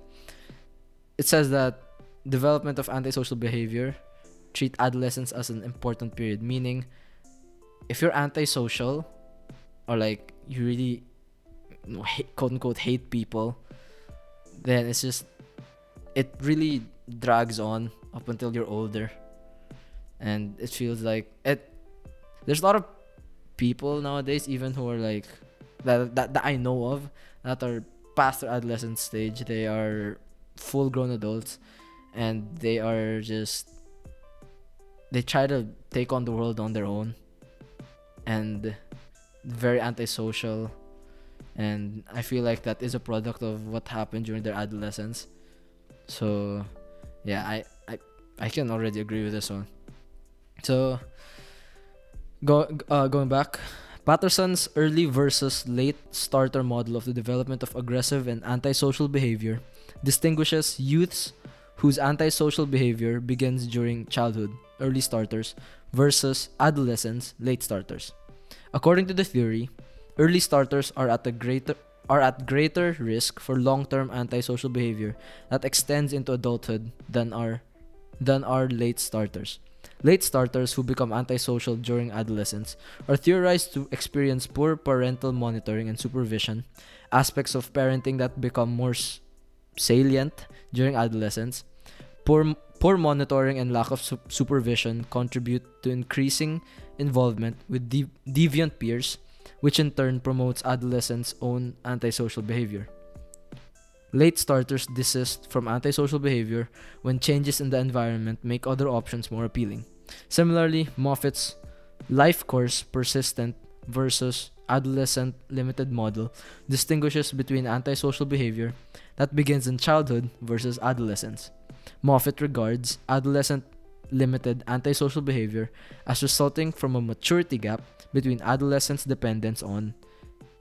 it says that development of antisocial behavior treat adolescence as an important period. Meaning, if you're antisocial, or like you really quote unquote hate people, then it's just it really drags on up until you're older, and it feels like it. There's a lot of people nowadays, even who are like that that, that I know of that are past their adolescent stage. They are full grown adults, and they are just they try to take on the world on their own, and very antisocial. And I feel like that is a product of what happened during their adolescence. So, yeah, I I I can already agree with this one. So, go uh, going back, Patterson's early versus late starter model of the development of aggressive and antisocial behavior distinguishes youths whose antisocial behavior begins during childhood, early starters, versus adolescents, late starters. According to the theory, early starters are at a greater are at greater risk for long-term antisocial behavior that extends into adulthood than are than are late starters. Late starters who become antisocial during adolescence are theorized to experience poor parental monitoring and supervision, aspects of parenting that become more salient during adolescence. Poor, poor monitoring and lack of su- supervision contribute to increasing involvement with de- deviant peers, which in turn promotes adolescents' own antisocial behavior. Late starters desist from antisocial behavior when changes in the environment make other options more appealing. Similarly, Moffitt's life course persistent versus adolescent limited model distinguishes between antisocial behavior that begins in childhood versus adolescence. Moffitt regards adolescent limited antisocial behavior as resulting from a maturity gap between adolescents' dependence on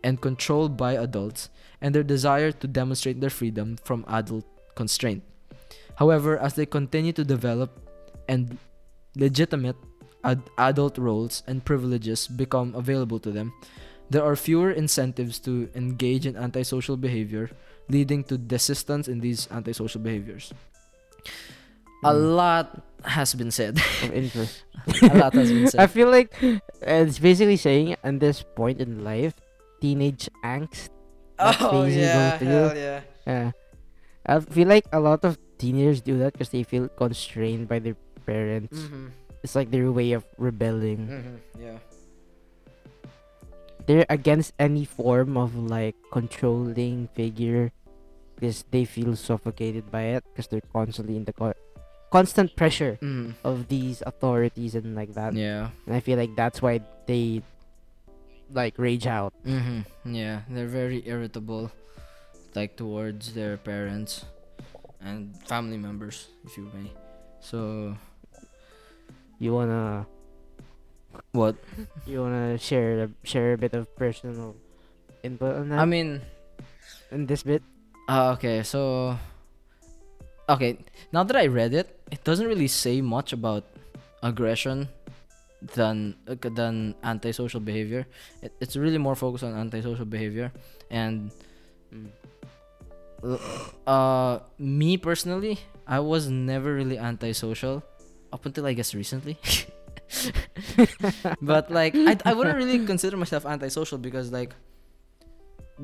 and control by adults and their desire to demonstrate their freedom from adult constraint. However, as they continue to develop and legitimate ad- adult roles and privileges become available to them, there are fewer incentives to engage in antisocial behavior, leading to desistance in these antisocial behaviors. A Mm. lot has been said. Of interest. a lot has been said. I feel like it's basically saying at this point in life, teenage angst. Oh yeah, hell yeah. Yeah. I feel like a lot of teenagers do that because they feel constrained by their parents. Mm-hmm. It's like their way of rebelling. Mm-hmm. Yeah. They're against any form of like controlling figure because they feel suffocated by it because they're constantly in the co- constant pressure Mm. of these authorities and like that. Yeah. And I feel like that's why they like rage out. Mm-hmm. Yeah, they're very irritable, like towards their parents and family members, if you may. So You wanna what? you wanna share a, share a bit of personal input on that I mean, in this bit? uh, okay, so okay. Now that I read it, it doesn't really say much about aggression than uh, than antisocial behavior. It, it's really more focused on antisocial behavior and uh me personally i was never really antisocial up until i guess recently but like I, I wouldn't really consider myself antisocial because like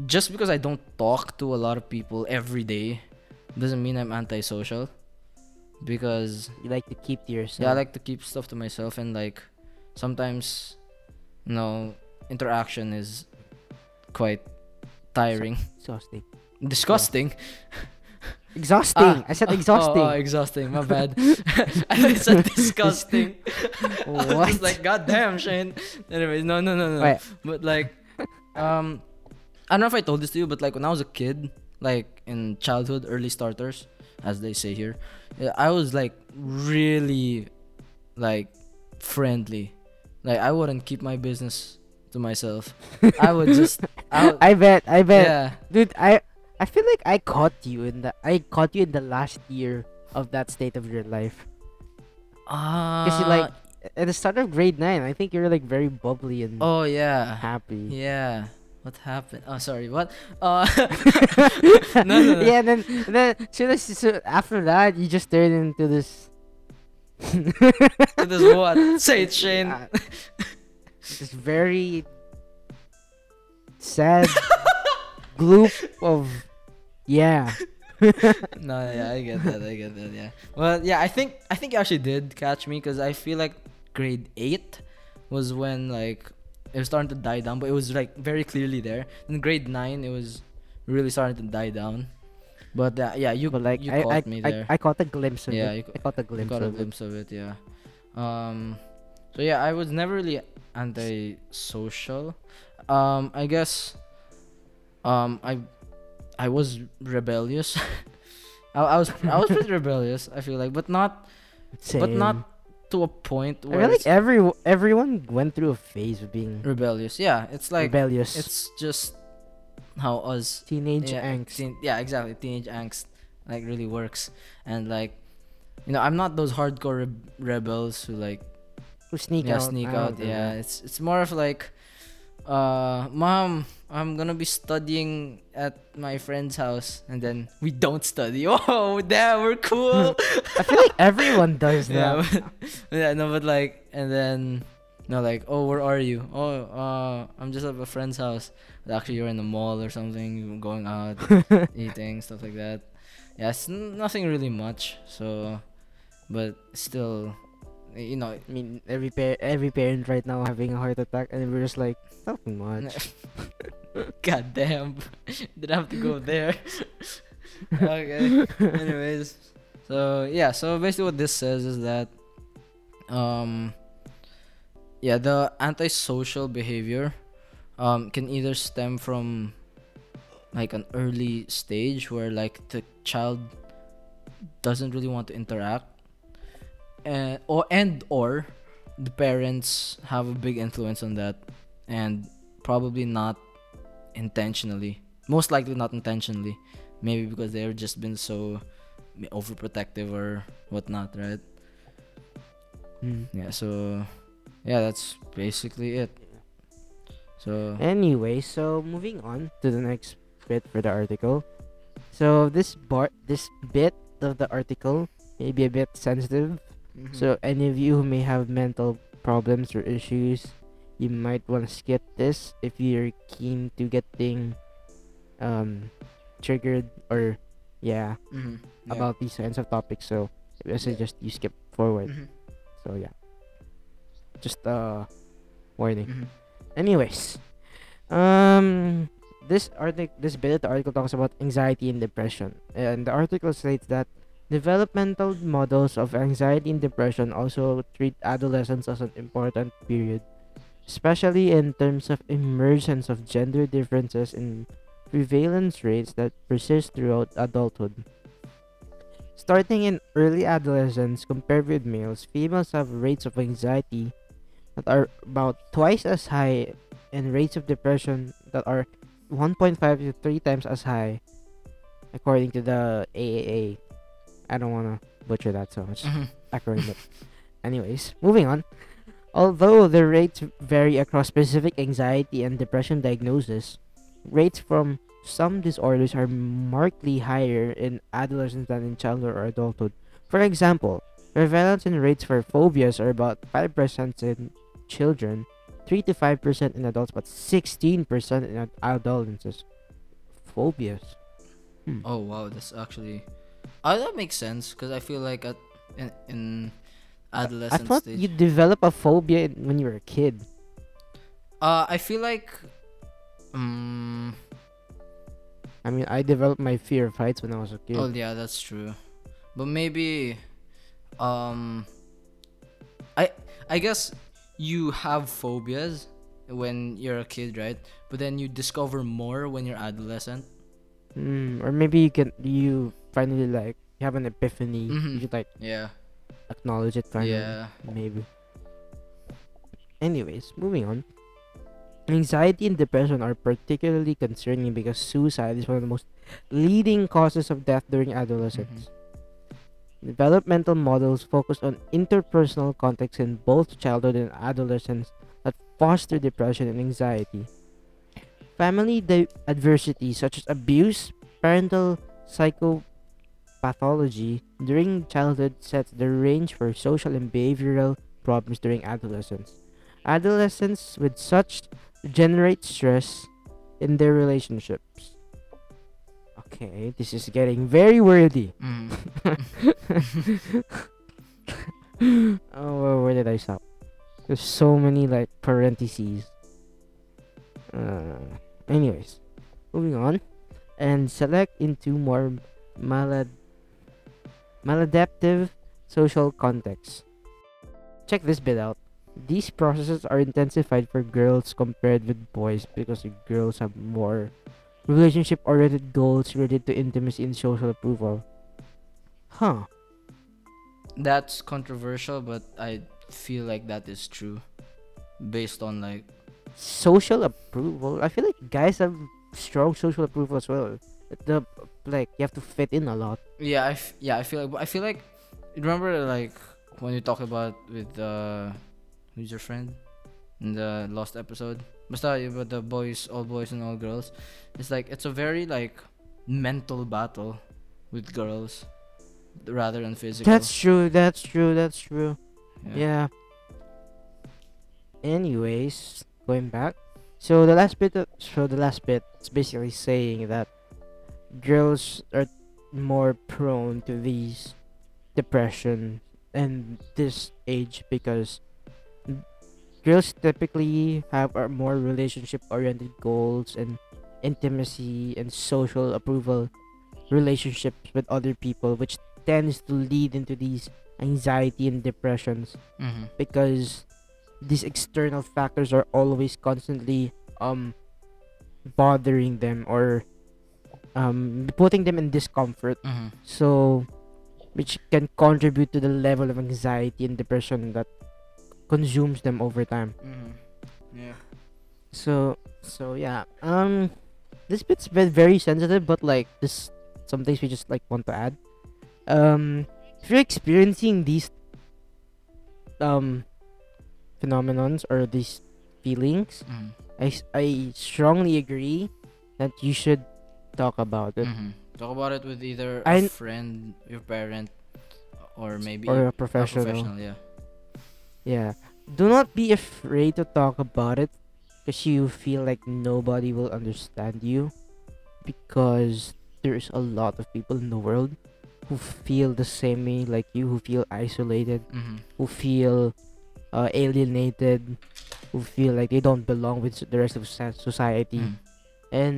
just because i don't talk to a lot of people every day doesn't mean i'm antisocial because You like to keep to yourself. yeah i like to keep stuff to myself and like sometimes you know interaction is quite tiring exhausting. disgusting Exhausting. I said Oh, exhausting. Oh, exhausting. My bad. I said disgusting. I was What? like, God damn, Shane. Anyways, no, no, no, no. Wait. But like, um, I don't know if I told this to you, but like when I was a kid, like in childhood, early starters, as they say here, I was like really, like, friendly. Like I wouldn't keep my business to myself. I would just, I would, I bet. I bet. yeah. Dude, I I feel like I caught you in the I caught you in the last year of that state of your life. Ah. Because you like at the start of grade nine, I think you're like very bubbly and Oh yeah. happy. Yeah. What happened? Oh, sorry. What? Uh, no, no, no. Yeah, and then and then as so after that, you just turned into this. It is what? Say it, Shane. Uh, this very sad gloop of yeah. no, yeah, I get that. I get that. Yeah. Well, yeah, I think I think you actually did catch me because I feel like grade eight was when like it was starting to die down, but it was like very clearly there. In grade nine, it was really starting to die down. But uh, yeah, you But like you I, caught I, me I, there. I caught a glimpse of Yeah, it. you ca- I caught a glimpse got a of it. glimpse of it, yeah. Um, so yeah, I was never really anti-social. Um, I guess, um, I, I was rebellious. I, I was I was pretty rebellious. I feel like, but not Same. but not to a point I feel like every everyone went through a phase of being rebellious. Yeah, it's like rebellious. it's just how us teenage yeah, angst. teen- yeah, exactly. Teenage angst like really works, and like, you know, I'm not those hardcore reb- rebels who like Who sneak yeah out? sneak out yeah it's it's more of like uh mom i'm gonna be studying at my friend's house. And then we don't study. Oh damn we're cool. I feel like everyone does yeah but, yeah no but like and then no like oh where are you? Oh uh i'm just at a friend's house. But actually you're in the mall or something going out eating stuff like that. Yeah it's n- nothing really much so but still you know I mean, every par- every parent right now having a heart attack, and we're just like nothing much. God damn. Didn't have to go there. okay. Anyways. So yeah, so basically what this says is that um yeah, the antisocial behavior um can either stem from like an early stage where like the child doesn't really want to interact and or and or the parents have a big influence on that and probably not intentionally most likely not intentionally maybe because they've just been so overprotective or whatnot right Hmm. yeah so yeah that's basically it so Anyway, so moving on to the next bit for the article. So this bar, this bit of the article may be a bit sensitive. mhm. So any of you who may have mental problems or issues, you might want to skip this if you're keen to getting um triggered or yeah Mhm. Yeah. about these kinds of topics. So I suggest you skip forward. Mhm. So yeah, just uh warning. Mhm. Anyways, um, this article, this bit of the article talks about anxiety and depression, and the article states that developmental models of anxiety and depression also treat adolescence as an important period, especially in terms of emergence of gender differences in prevalence rates that persist throughout adulthood. Starting in early adolescence compared with males, females have rates of anxiety that are about twice as high and rates of depression that are 1.5 to 3 times as high according to the AAA. I don't want to butcher that so much Mhm. acronym. but anyways, moving on. Although the rates vary across specific anxiety and depression diagnosis, rates from some disorders are markedly higher in adolescents than in childhood or adulthood. For example, prevalence and rates for phobias are about 5% in children, 3 to 5% in adults, but 16% in ad- adolescents. Phobias. Hmm. Oh wow, that's actually. Oh, that makes sense because I feel like at in, in I thought stage. you develop a phobia when you were a kid. Uh, I feel like, um, I mean, I developed my fear of heights when I was a kid. Oh yeah, that's true. But maybe um I I guess you have phobias when you're a kid, right? But then you discover more when you're adolescent. Mm, or maybe you can you finally like you have an epiphany. Mhm. You like Yeah. Acknowledge it finally. Yeah. Maybe. Anyways, moving on. Anxiety and depression are particularly concerning because suicide is one of the most leading causes of death during adolescence. Mm-hmm. Developmental models focus on interpersonal contexts in both childhood and adolescence that foster depression and anxiety. Family di- adversity, such as abuse, parental psychopathology during childhood, sets the range for social and behavioral problems during adolescence. Adolescents with such generate stress in their relationships. Okay, this is getting very wordy. Mhm. oh, where, where did I stop? There's so many like parentheses. Uh, anyways, moving on, and select into more malad maladaptive social contexts. Check this bit out. These processes are intensified for girls compared with boys because the girls have more relationship oriented goals related to intimacy and social approval. Huh. That's controversial, but I feel like that is true based on like social approval. I feel like guys have strong social approval as well. The like you have to fit in a lot. yeah, I f- yeah, I feel like I feel like remember like when you talk about with uh who's your friend in the lost episode basta about the boys all boys and all girls it's like it's a very like mental battle with girls rather than physical That's true. That's true. That's true. yeah, Yeah. Anyways, going back. So the last bit. Of, so the last bit. It's basically saying that girls are more prone to these depression and this age because girls typically have are more relationship oriented goals and intimacy and social approval relationships with other people which tends to lead into these anxiety and depressions Mhm. because these external factors are always constantly um bothering them or um putting them in discomfort Mhm. so which can contribute to the level of anxiety and depression that consumes them over time Mhm. yeah so so yeah um this bit's been very sensitive but like this some things we just like want to add um if you're experiencing these um phenomenons or these feelings Mhm. I, I strongly agree that you should talk about it Mhm. talk about it with either I- a friend your parent or maybe or a a professional. professional yeah Yeah. Do not be afraid to talk about it because you feel like nobody will understand you because there's a lot of people in the world who feel the same way like you, who feel isolated, Mhm. who feel uh, alienated, who feel like they don't belong with the rest of society. Mhm. And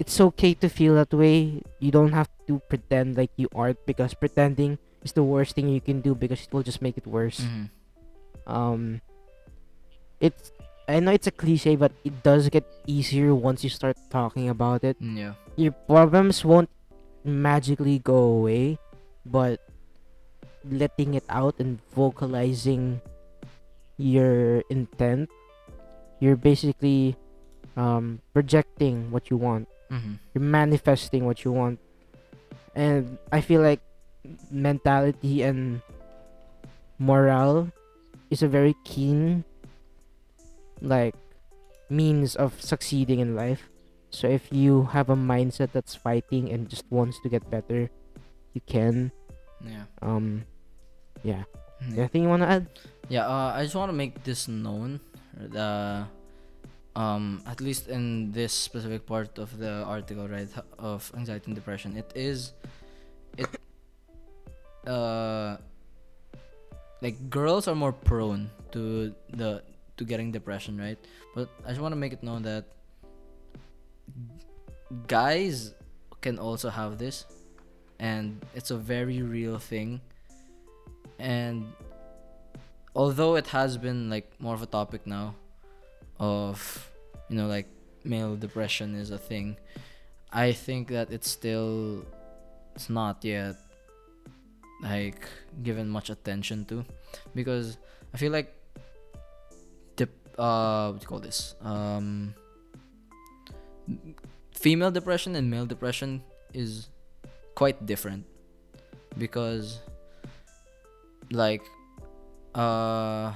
it's okay to feel that way. You don't have to pretend like you aren't because pretending is the worst thing you can do because it will just make it worse. Mhm. um it's I know it's a cliche but it does get easier once you start talking about it. Mm, yeah Your problems won't magically go away, but letting it out and vocalizing your intent, you're basically um projecting what you want. Mhm. You're manifesting what you want. And I feel like mentality and morale is a very keen like means of succeeding in life. So if you have a mindset that's fighting and just wants to get better, you can. yeah Um yeah. Mhm. Anything you wanna add? Yeah, uh, I just want to make this known. The um, at least in this specific part of the article, right, of anxiety and depression, it is it uh like girls are more prone to the to getting depression, right? But I just want to make it known that guys can also have this and it's a very real thing and although it has been like more of a topic now of you know like male depression is a thing. I think that it's still it's not yet like given much attention to. Because i feel like the uh what do you call this? Um female depression and male depression is quite different. Because like uh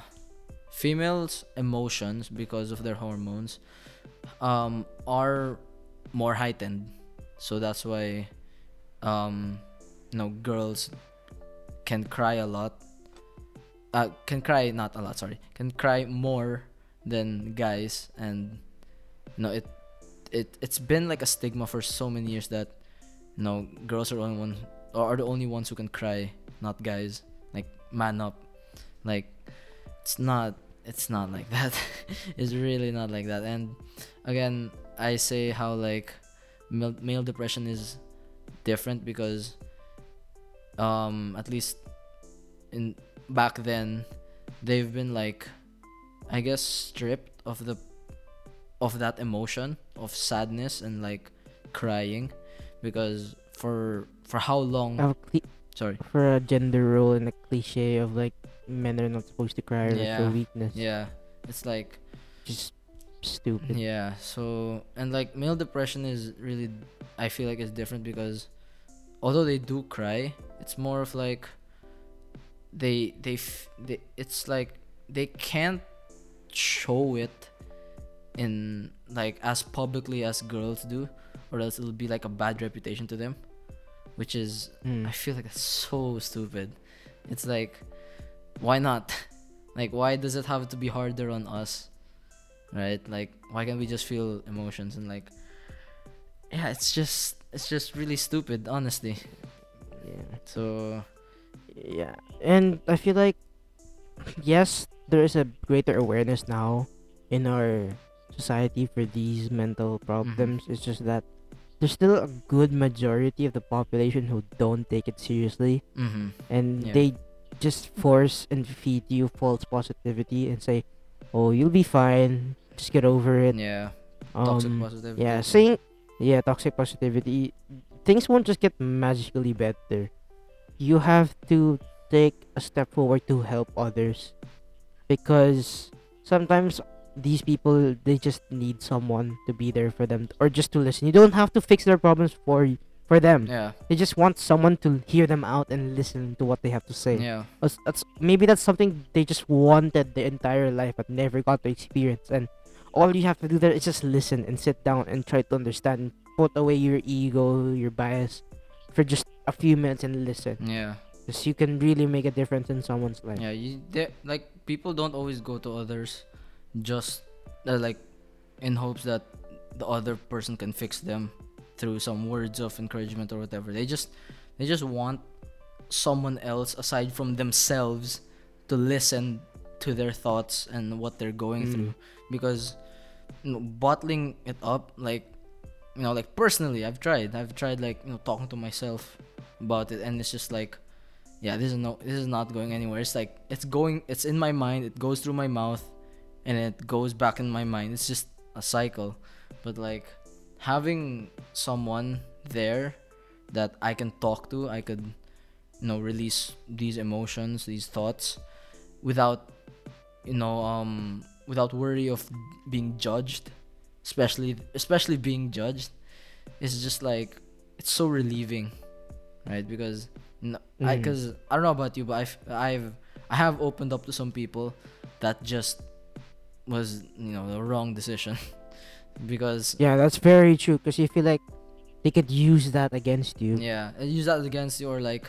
females emotions because of their hormones um are more heightened. So that's why um you know girls can cry a lot. Uh can cry not a lot sorry. Can cry more than guys and you know it it it's been like a stigma for so many years that you know girls are the only one are the only ones who can cry not guys. Like man up. Like it's not it's not like that. It's really not like that. And again i say how like male, male depression is different because um at least in back then they've been like i guess stripped of the of that emotion of sadness and like crying because for for how long Of cli- sorry. for a gender role and a cliche of like men are not supposed to cry or Yeah. for weakness. yeah it's like Just stupid. yeah so and like male depression is really i feel like it's different because although they do cry it's more of like they they, f- they it's like they can't show it in like as publicly as girls do or else it'll be like a bad reputation to them which is Mm. I feel like it's so stupid. It's like, why not? Like, why does it have to be harder on us? Right? Like, why can't we just feel emotions and like, yeah, it's just it's just really stupid, honestly. Yeah. So Yeah. And I feel like yes, there is a greater awareness now in our society for these mental problems. It's just that there's still a good majority of the population who don't take it seriously mm-hmm. and Yeah. they just force and feed you false positivity and say, "Oh, you'll be fine. Just get over it." yeah, toxic Um, positivity. Yeah, saying yeah, toxic positivity. Things won't just get magically better. You have to take a step forward to help others because sometimes these people they just need someone to be there for them or just to listen. You don't have to fix their problems for for them. Yeah, They just want someone to hear them out and listen to what they have to say. yeah, That's, that's maybe that's something they just wanted their entire life but never got to experience. And all you have to do there is just listen and sit down and try to understand. And put away your ego your bias for just a few minutes and listen. Yeah, because you can really make a difference in someone's life. Yeah. You like people don't always go to others, just uh, like in hopes that the other person can fix them through some words of encouragement or whatever. They just they just want someone else aside from themselves to listen to their thoughts and what they're going Mm. through because you know, bottling it up like you know like personally I've tried. I've tried like you know talking to myself about it and it's just like yeah this is no this is not going anywhere. It's like it's going it's in my mind it goes through my mouth and it goes back in my mind. It's just a cycle. But like having someone there that I can talk to I could you know release these emotions these thoughts without you know um without worry of being judged. Especially especially being judged it's just like it's so relieving right? Because no, I Mhm. cuz I don't know about you but I've I've I have opened up to some people that just was you know the wrong decision because yeah that's very true because you feel like they could use that against you. Yeah use that against you or like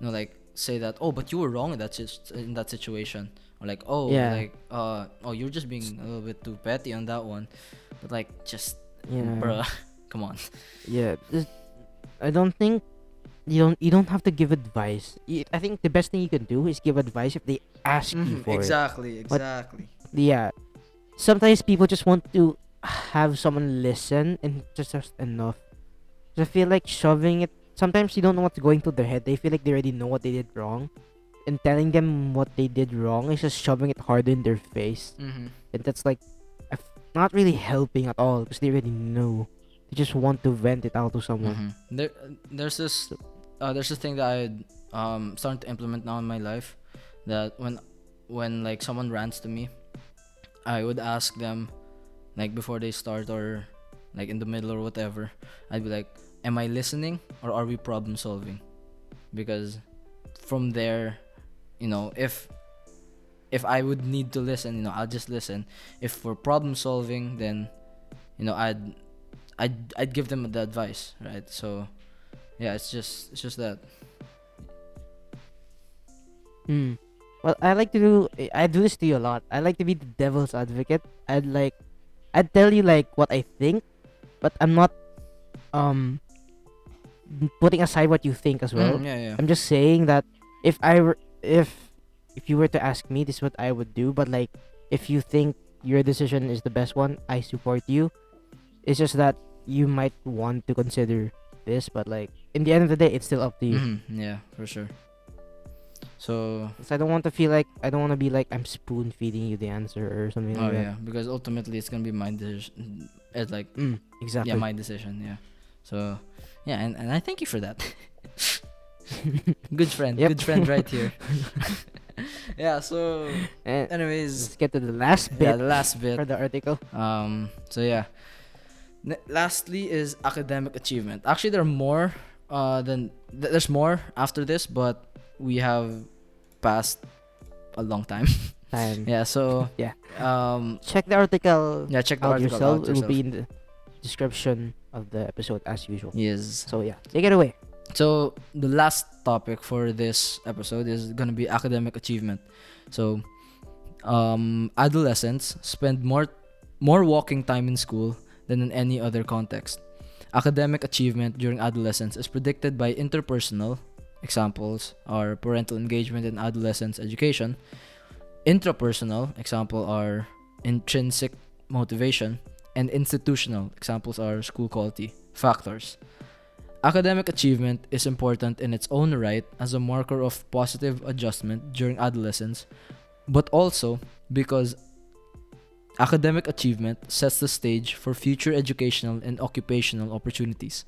you know like say that oh but you were wrong in that in that situation. Or like oh Yeah. like uh oh you're just being a little bit too petty on that one. But like just yeah. bruh come on. Yeah i don't think you don't you don't have to give advice. I think the best thing you can do is give advice if they ask you for it. exactly exactly. yeah sometimes people just want to have someone listen and just just enough. I feel like shoving it. Sometimes you don't know what's going through their head. They feel like they already know what they did wrong, and telling them what they did wrong is just shoving it harder in their face. Mm-hmm. And that's like, not really helping at all because they already know. They just want to vent it out to someone. Mm-hmm. There, there's this, uh, there's this thing that I um starting to implement now in my life, that when, when like someone rants to me, I would ask them, like before they start or, like in the middle or whatever, I'd be like, am I listening or are we problem solving? Because, from there, you know, if, if I would need to listen, you know, I'll just listen. If we're problem solving, then, you know, I'd I'd I'd give them the advice, right? So, yeah, it's just it's just that. Hmm. Well, I like to do. I do this to you a lot. I like to be the devil's advocate. I'd like, I'd tell you like what I think, but I'm not, um, putting aside what you think as well. Mm, yeah, yeah. I'm just saying that if I were, if, if you were to ask me, this is what I would do. But like, if you think your decision is the best one, I support you. It's just that you might want to consider this, but like, in the end of the day, it's still up to you. Mhm, yeah, for sure. So, I don't want to feel like I don't want to be like I'm spoon feeding you the answer or something oh like that. yeah, because ultimately it's gonna be my decision. It's like Mm, exactly. yeah, my decision. Yeah. So, yeah, and, and I thank you for that. good friend, good friend right here. yeah. So, and anyways, let's get to the last bit yeah, the last bit. for the article. Um. So yeah. N- lastly is academic achievement. Actually, there are more. Uh, than th- there's more after this, but we have passed a long time. Time. yeah. So Yeah. Um. Check the article Yeah. Check the out article yourself. out It will be in the description of the episode as usual. Yes. So yeah, take it away. So the last topic for this episode is gonna be academic achievement. So, um, adolescents spend more more walking time in school than in any other context. Academic achievement during adolescence is predicted by interpersonal examples are parental engagement in adolescence education. Intrapersonal example are intrinsic motivation and institutional examples are school quality factors. Academic achievement is important in its own right as a marker of positive adjustment during adolescence, but also because academic achievement sets the stage for future educational and occupational opportunities.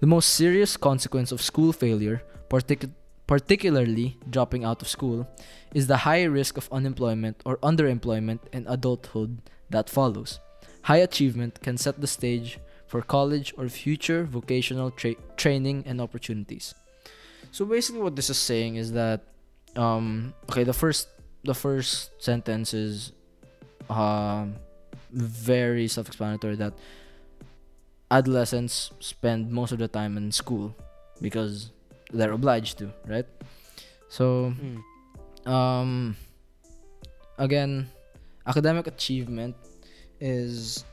The most serious consequence of school failure, partic- particularly dropping out of school, is the high risk of unemployment or underemployment in adulthood that follows. High achievement can set the stage for college or future vocational tra- training and opportunities. So basically, what this is saying is that, um, okay, the first the first sentence is, um, very self-explanatory that adolescents spend most of the time in school because they're obliged to, right? So Mm. um again academic achievement is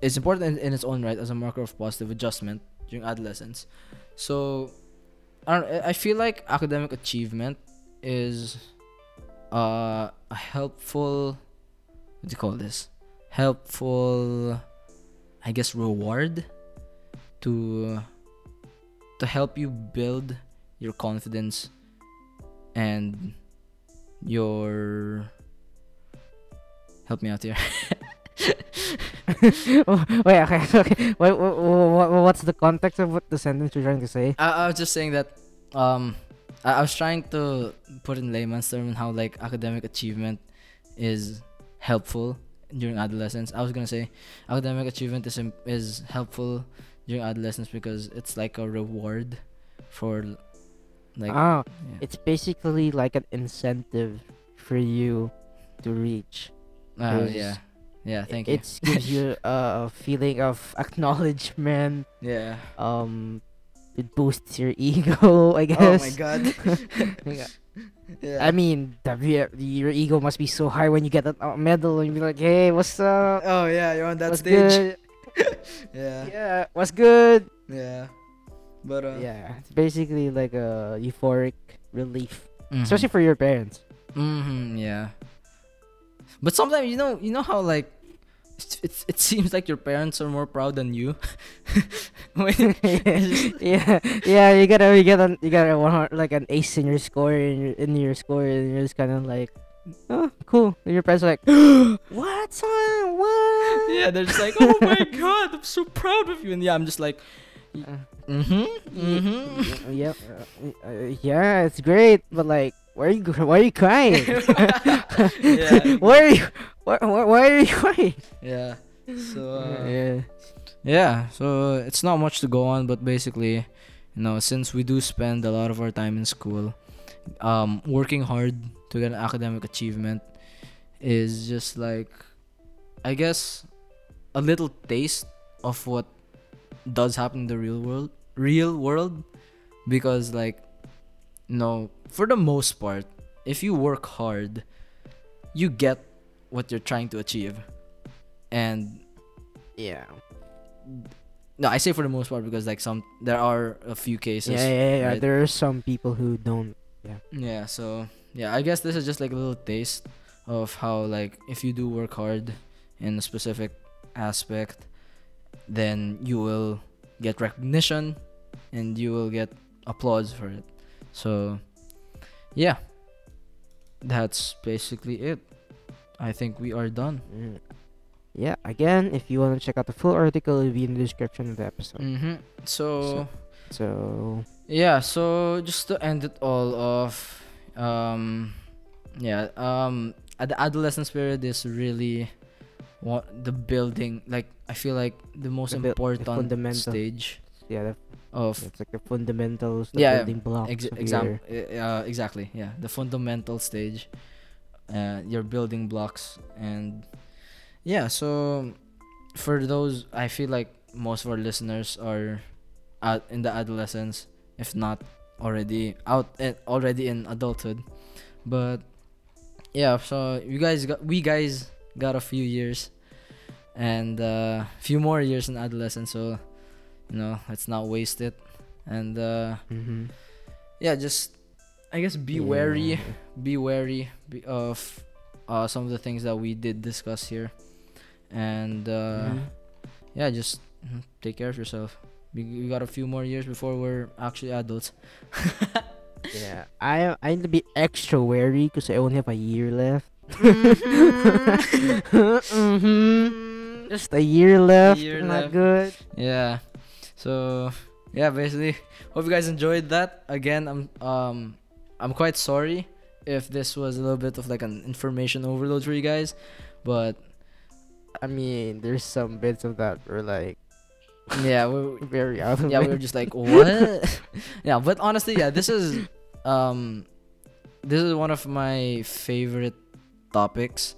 is important in, in its own right as a marker of positive adjustment during adolescence so i don't i feel like academic achievement is uh, a helpful what do you call this helpful i guess reward to to help you build your confidence and your help me out here oh, wait, okay, okay. What, what, what, what's the context of what the sentence you're trying to say? I, I was just saying that um I, I was trying to put in layman's term how like academic achievement is helpful during adolescence. I was gonna say academic achievement is is helpful during adolescence because it's like a reward for like ah, yeah. it's basically like an incentive for you to reach. Uh, yeah yeah thank you. it gives you a feeling of acknowledgement. yeah Um, it boosts your ego, I guess. oh my god Yeah. yeah I mean, the, your ego must be so high when you get a medal and you be like, "Hey, what's up? oh yeah you're on that what's stage good? Yeah Yeah, what's good?" yeah but uh yeah, it's basically like a euphoric relief, mhm. especially for your parents. Mm-hmm, yeah. But sometimes you know you know how like it's, it's, it seems like your parents are more proud than you. Yeah, yeah. You gotta, you gotta, you gotta one like an ace in your score in your in your score, and you're just kind of like, oh, cool. And your parents are like, what, son? What? yeah, they're just like, oh my god, I'm so proud of you. And yeah, I'm just like, Uh, mm-hmm, mm-hmm. Yep. Uh, uh, yeah, it's great, but like, why are you, why are you crying? Yeah. why are you, why, why, why are you crying? yeah. So uh, yeah. yeah, so it's not much to go on, but basically, you know, since we do spend a lot of our time in school, um, working hard to get an academic achievement is just like, I guess, a little taste of what does happen in the real world. Real world, because like, no, for the most part, if you work hard, you get what you're trying to achieve, and Yeah. no, I say for the most part because like some there are a few cases. Yeah, yeah, yeah. right? There are some people who don't. yeah Yeah, so yeah, I guess this is just like a little taste of how like if you do work hard in a specific aspect, then you will get recognition and you will get applause for it. So yeah. That's basically it. I think we are done. Mm. Yeah. Again, if you want to check out the full article, it'll be in the description of the episode. Mm-hmm. So So. Yeah, so just to end it all off, um, yeah, um, the adolescence period is really what the building. Like I feel like the most The the important fundamental. stage Yeah, the, of it's like the fundamentals, the Yeah, yeah. building blocks. ex- exam, uh, exactly. Yeah, the fundamental stage, uh, your building blocks, and yeah. So for those, I feel like most of our listeners are at in the adolescence, if not already out and already in adulthood. But yeah, so you guys got we guys got a few years and a few more years in adolescence, so you know, let's not waste it. And uh Mhm. yeah, just I guess be wary, be wary of uh some of the things that we did discuss here. And uh Mhm. yeah, just take care of yourself. We, we got a few more years before we're actually adults. Yeah, I I need to be extra wary because I only have a year left. Mhm. Just a year left. year not left. good. Yeah. So yeah, basically, hope you guys enjoyed that. Again, I'm um I'm quite sorry if this was a little bit of like an information overload for you guys, but I mean, there's some bits of that were like yeah, we very out yeah, we were just like, what? yeah, but honestly, yeah, this is um this is one of my favorite topics,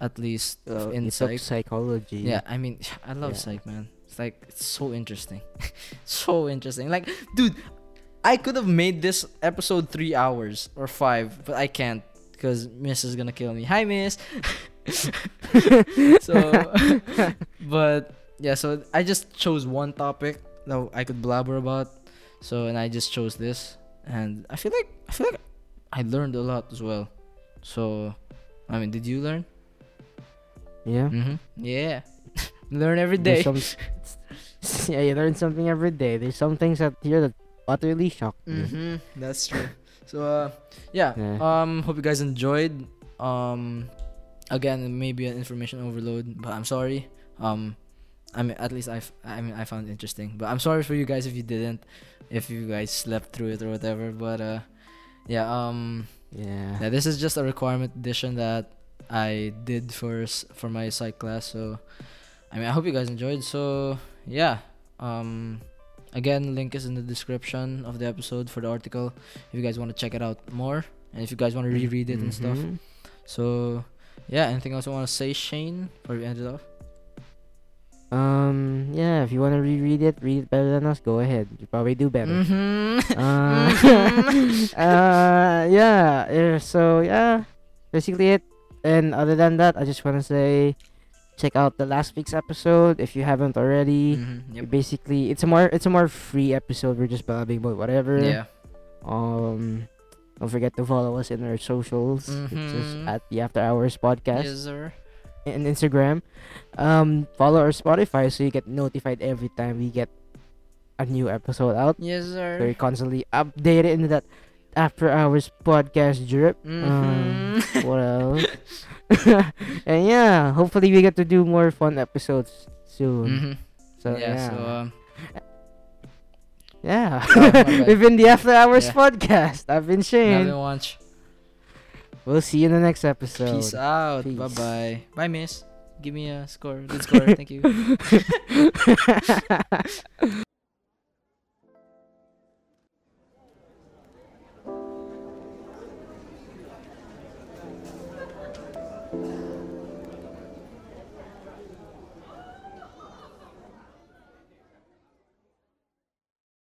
at least Uh, in psych. psychology. Yeah, I mean, I love Yeah. psych, man. It's like it's so interesting, so interesting. Like, dude, I could have made this episode three hours or five, but I can't because Miss is gonna kill me. Hi, Miss. so, but yeah, so I just chose one topic that I could blabber about. So, and I just chose this, and I feel like I feel like I learned a lot as well. So, I mean, did you learn? Yeah. Mm-hmm. Yeah. Learn every day. Some, yeah, you learn something every day. There's some things that here that utterly shock me. Mm-hmm. That's true. So uh, yeah. Yeah. Um, hope you guys enjoyed. Um, again, maybe an information overload, but I'm sorry. Um, I mean, at least I, I mean, I found it interesting. But I'm sorry for you guys if you didn't, if you guys slept through it or whatever. But uh, yeah. Um, Yeah. yeah, this is just a requirement edition that I did for for my psych class. So, I mean, I hope you guys enjoyed. So, yeah. Um, again, link is in the description of the episode for the article if you guys want to check it out more and if you guys want to reread it and stuff. Mhm. So, yeah. Anything else you want to say, Shane, before we end it off? Um. Yeah. If you want to reread it, read it better than us. Go ahead. You probably do better. Mm-hmm. Uh, uh, yeah. So yeah, basically it. And other than that, I just want to say, check out the last week's episode if you haven't already. mm-hmm. Yep. Basically, it's a more it's a more free episode. We're just blabbing about whatever. Yeah. Um, don't forget to follow us in our socials, which is Mhm. at the After Hours Podcast. Yes, sir. And Instagram. Um, follow our Spotify so you get notified every time we get a new episode out. Yes, sir. They're constantly updated in that after hours podcast drip. Um, Mhm. what else? and yeah, hopefully we get to do more fun episodes soon. Mhm. So yeah, yeah, so um, yeah. Oh. We've been the After Hours Yeah. podcast. I've been Shane. another watch. We'll see you in the next episode. Peace out. Peace. Bye bye. Bye, miss. Give me a score. Good score. Thank you.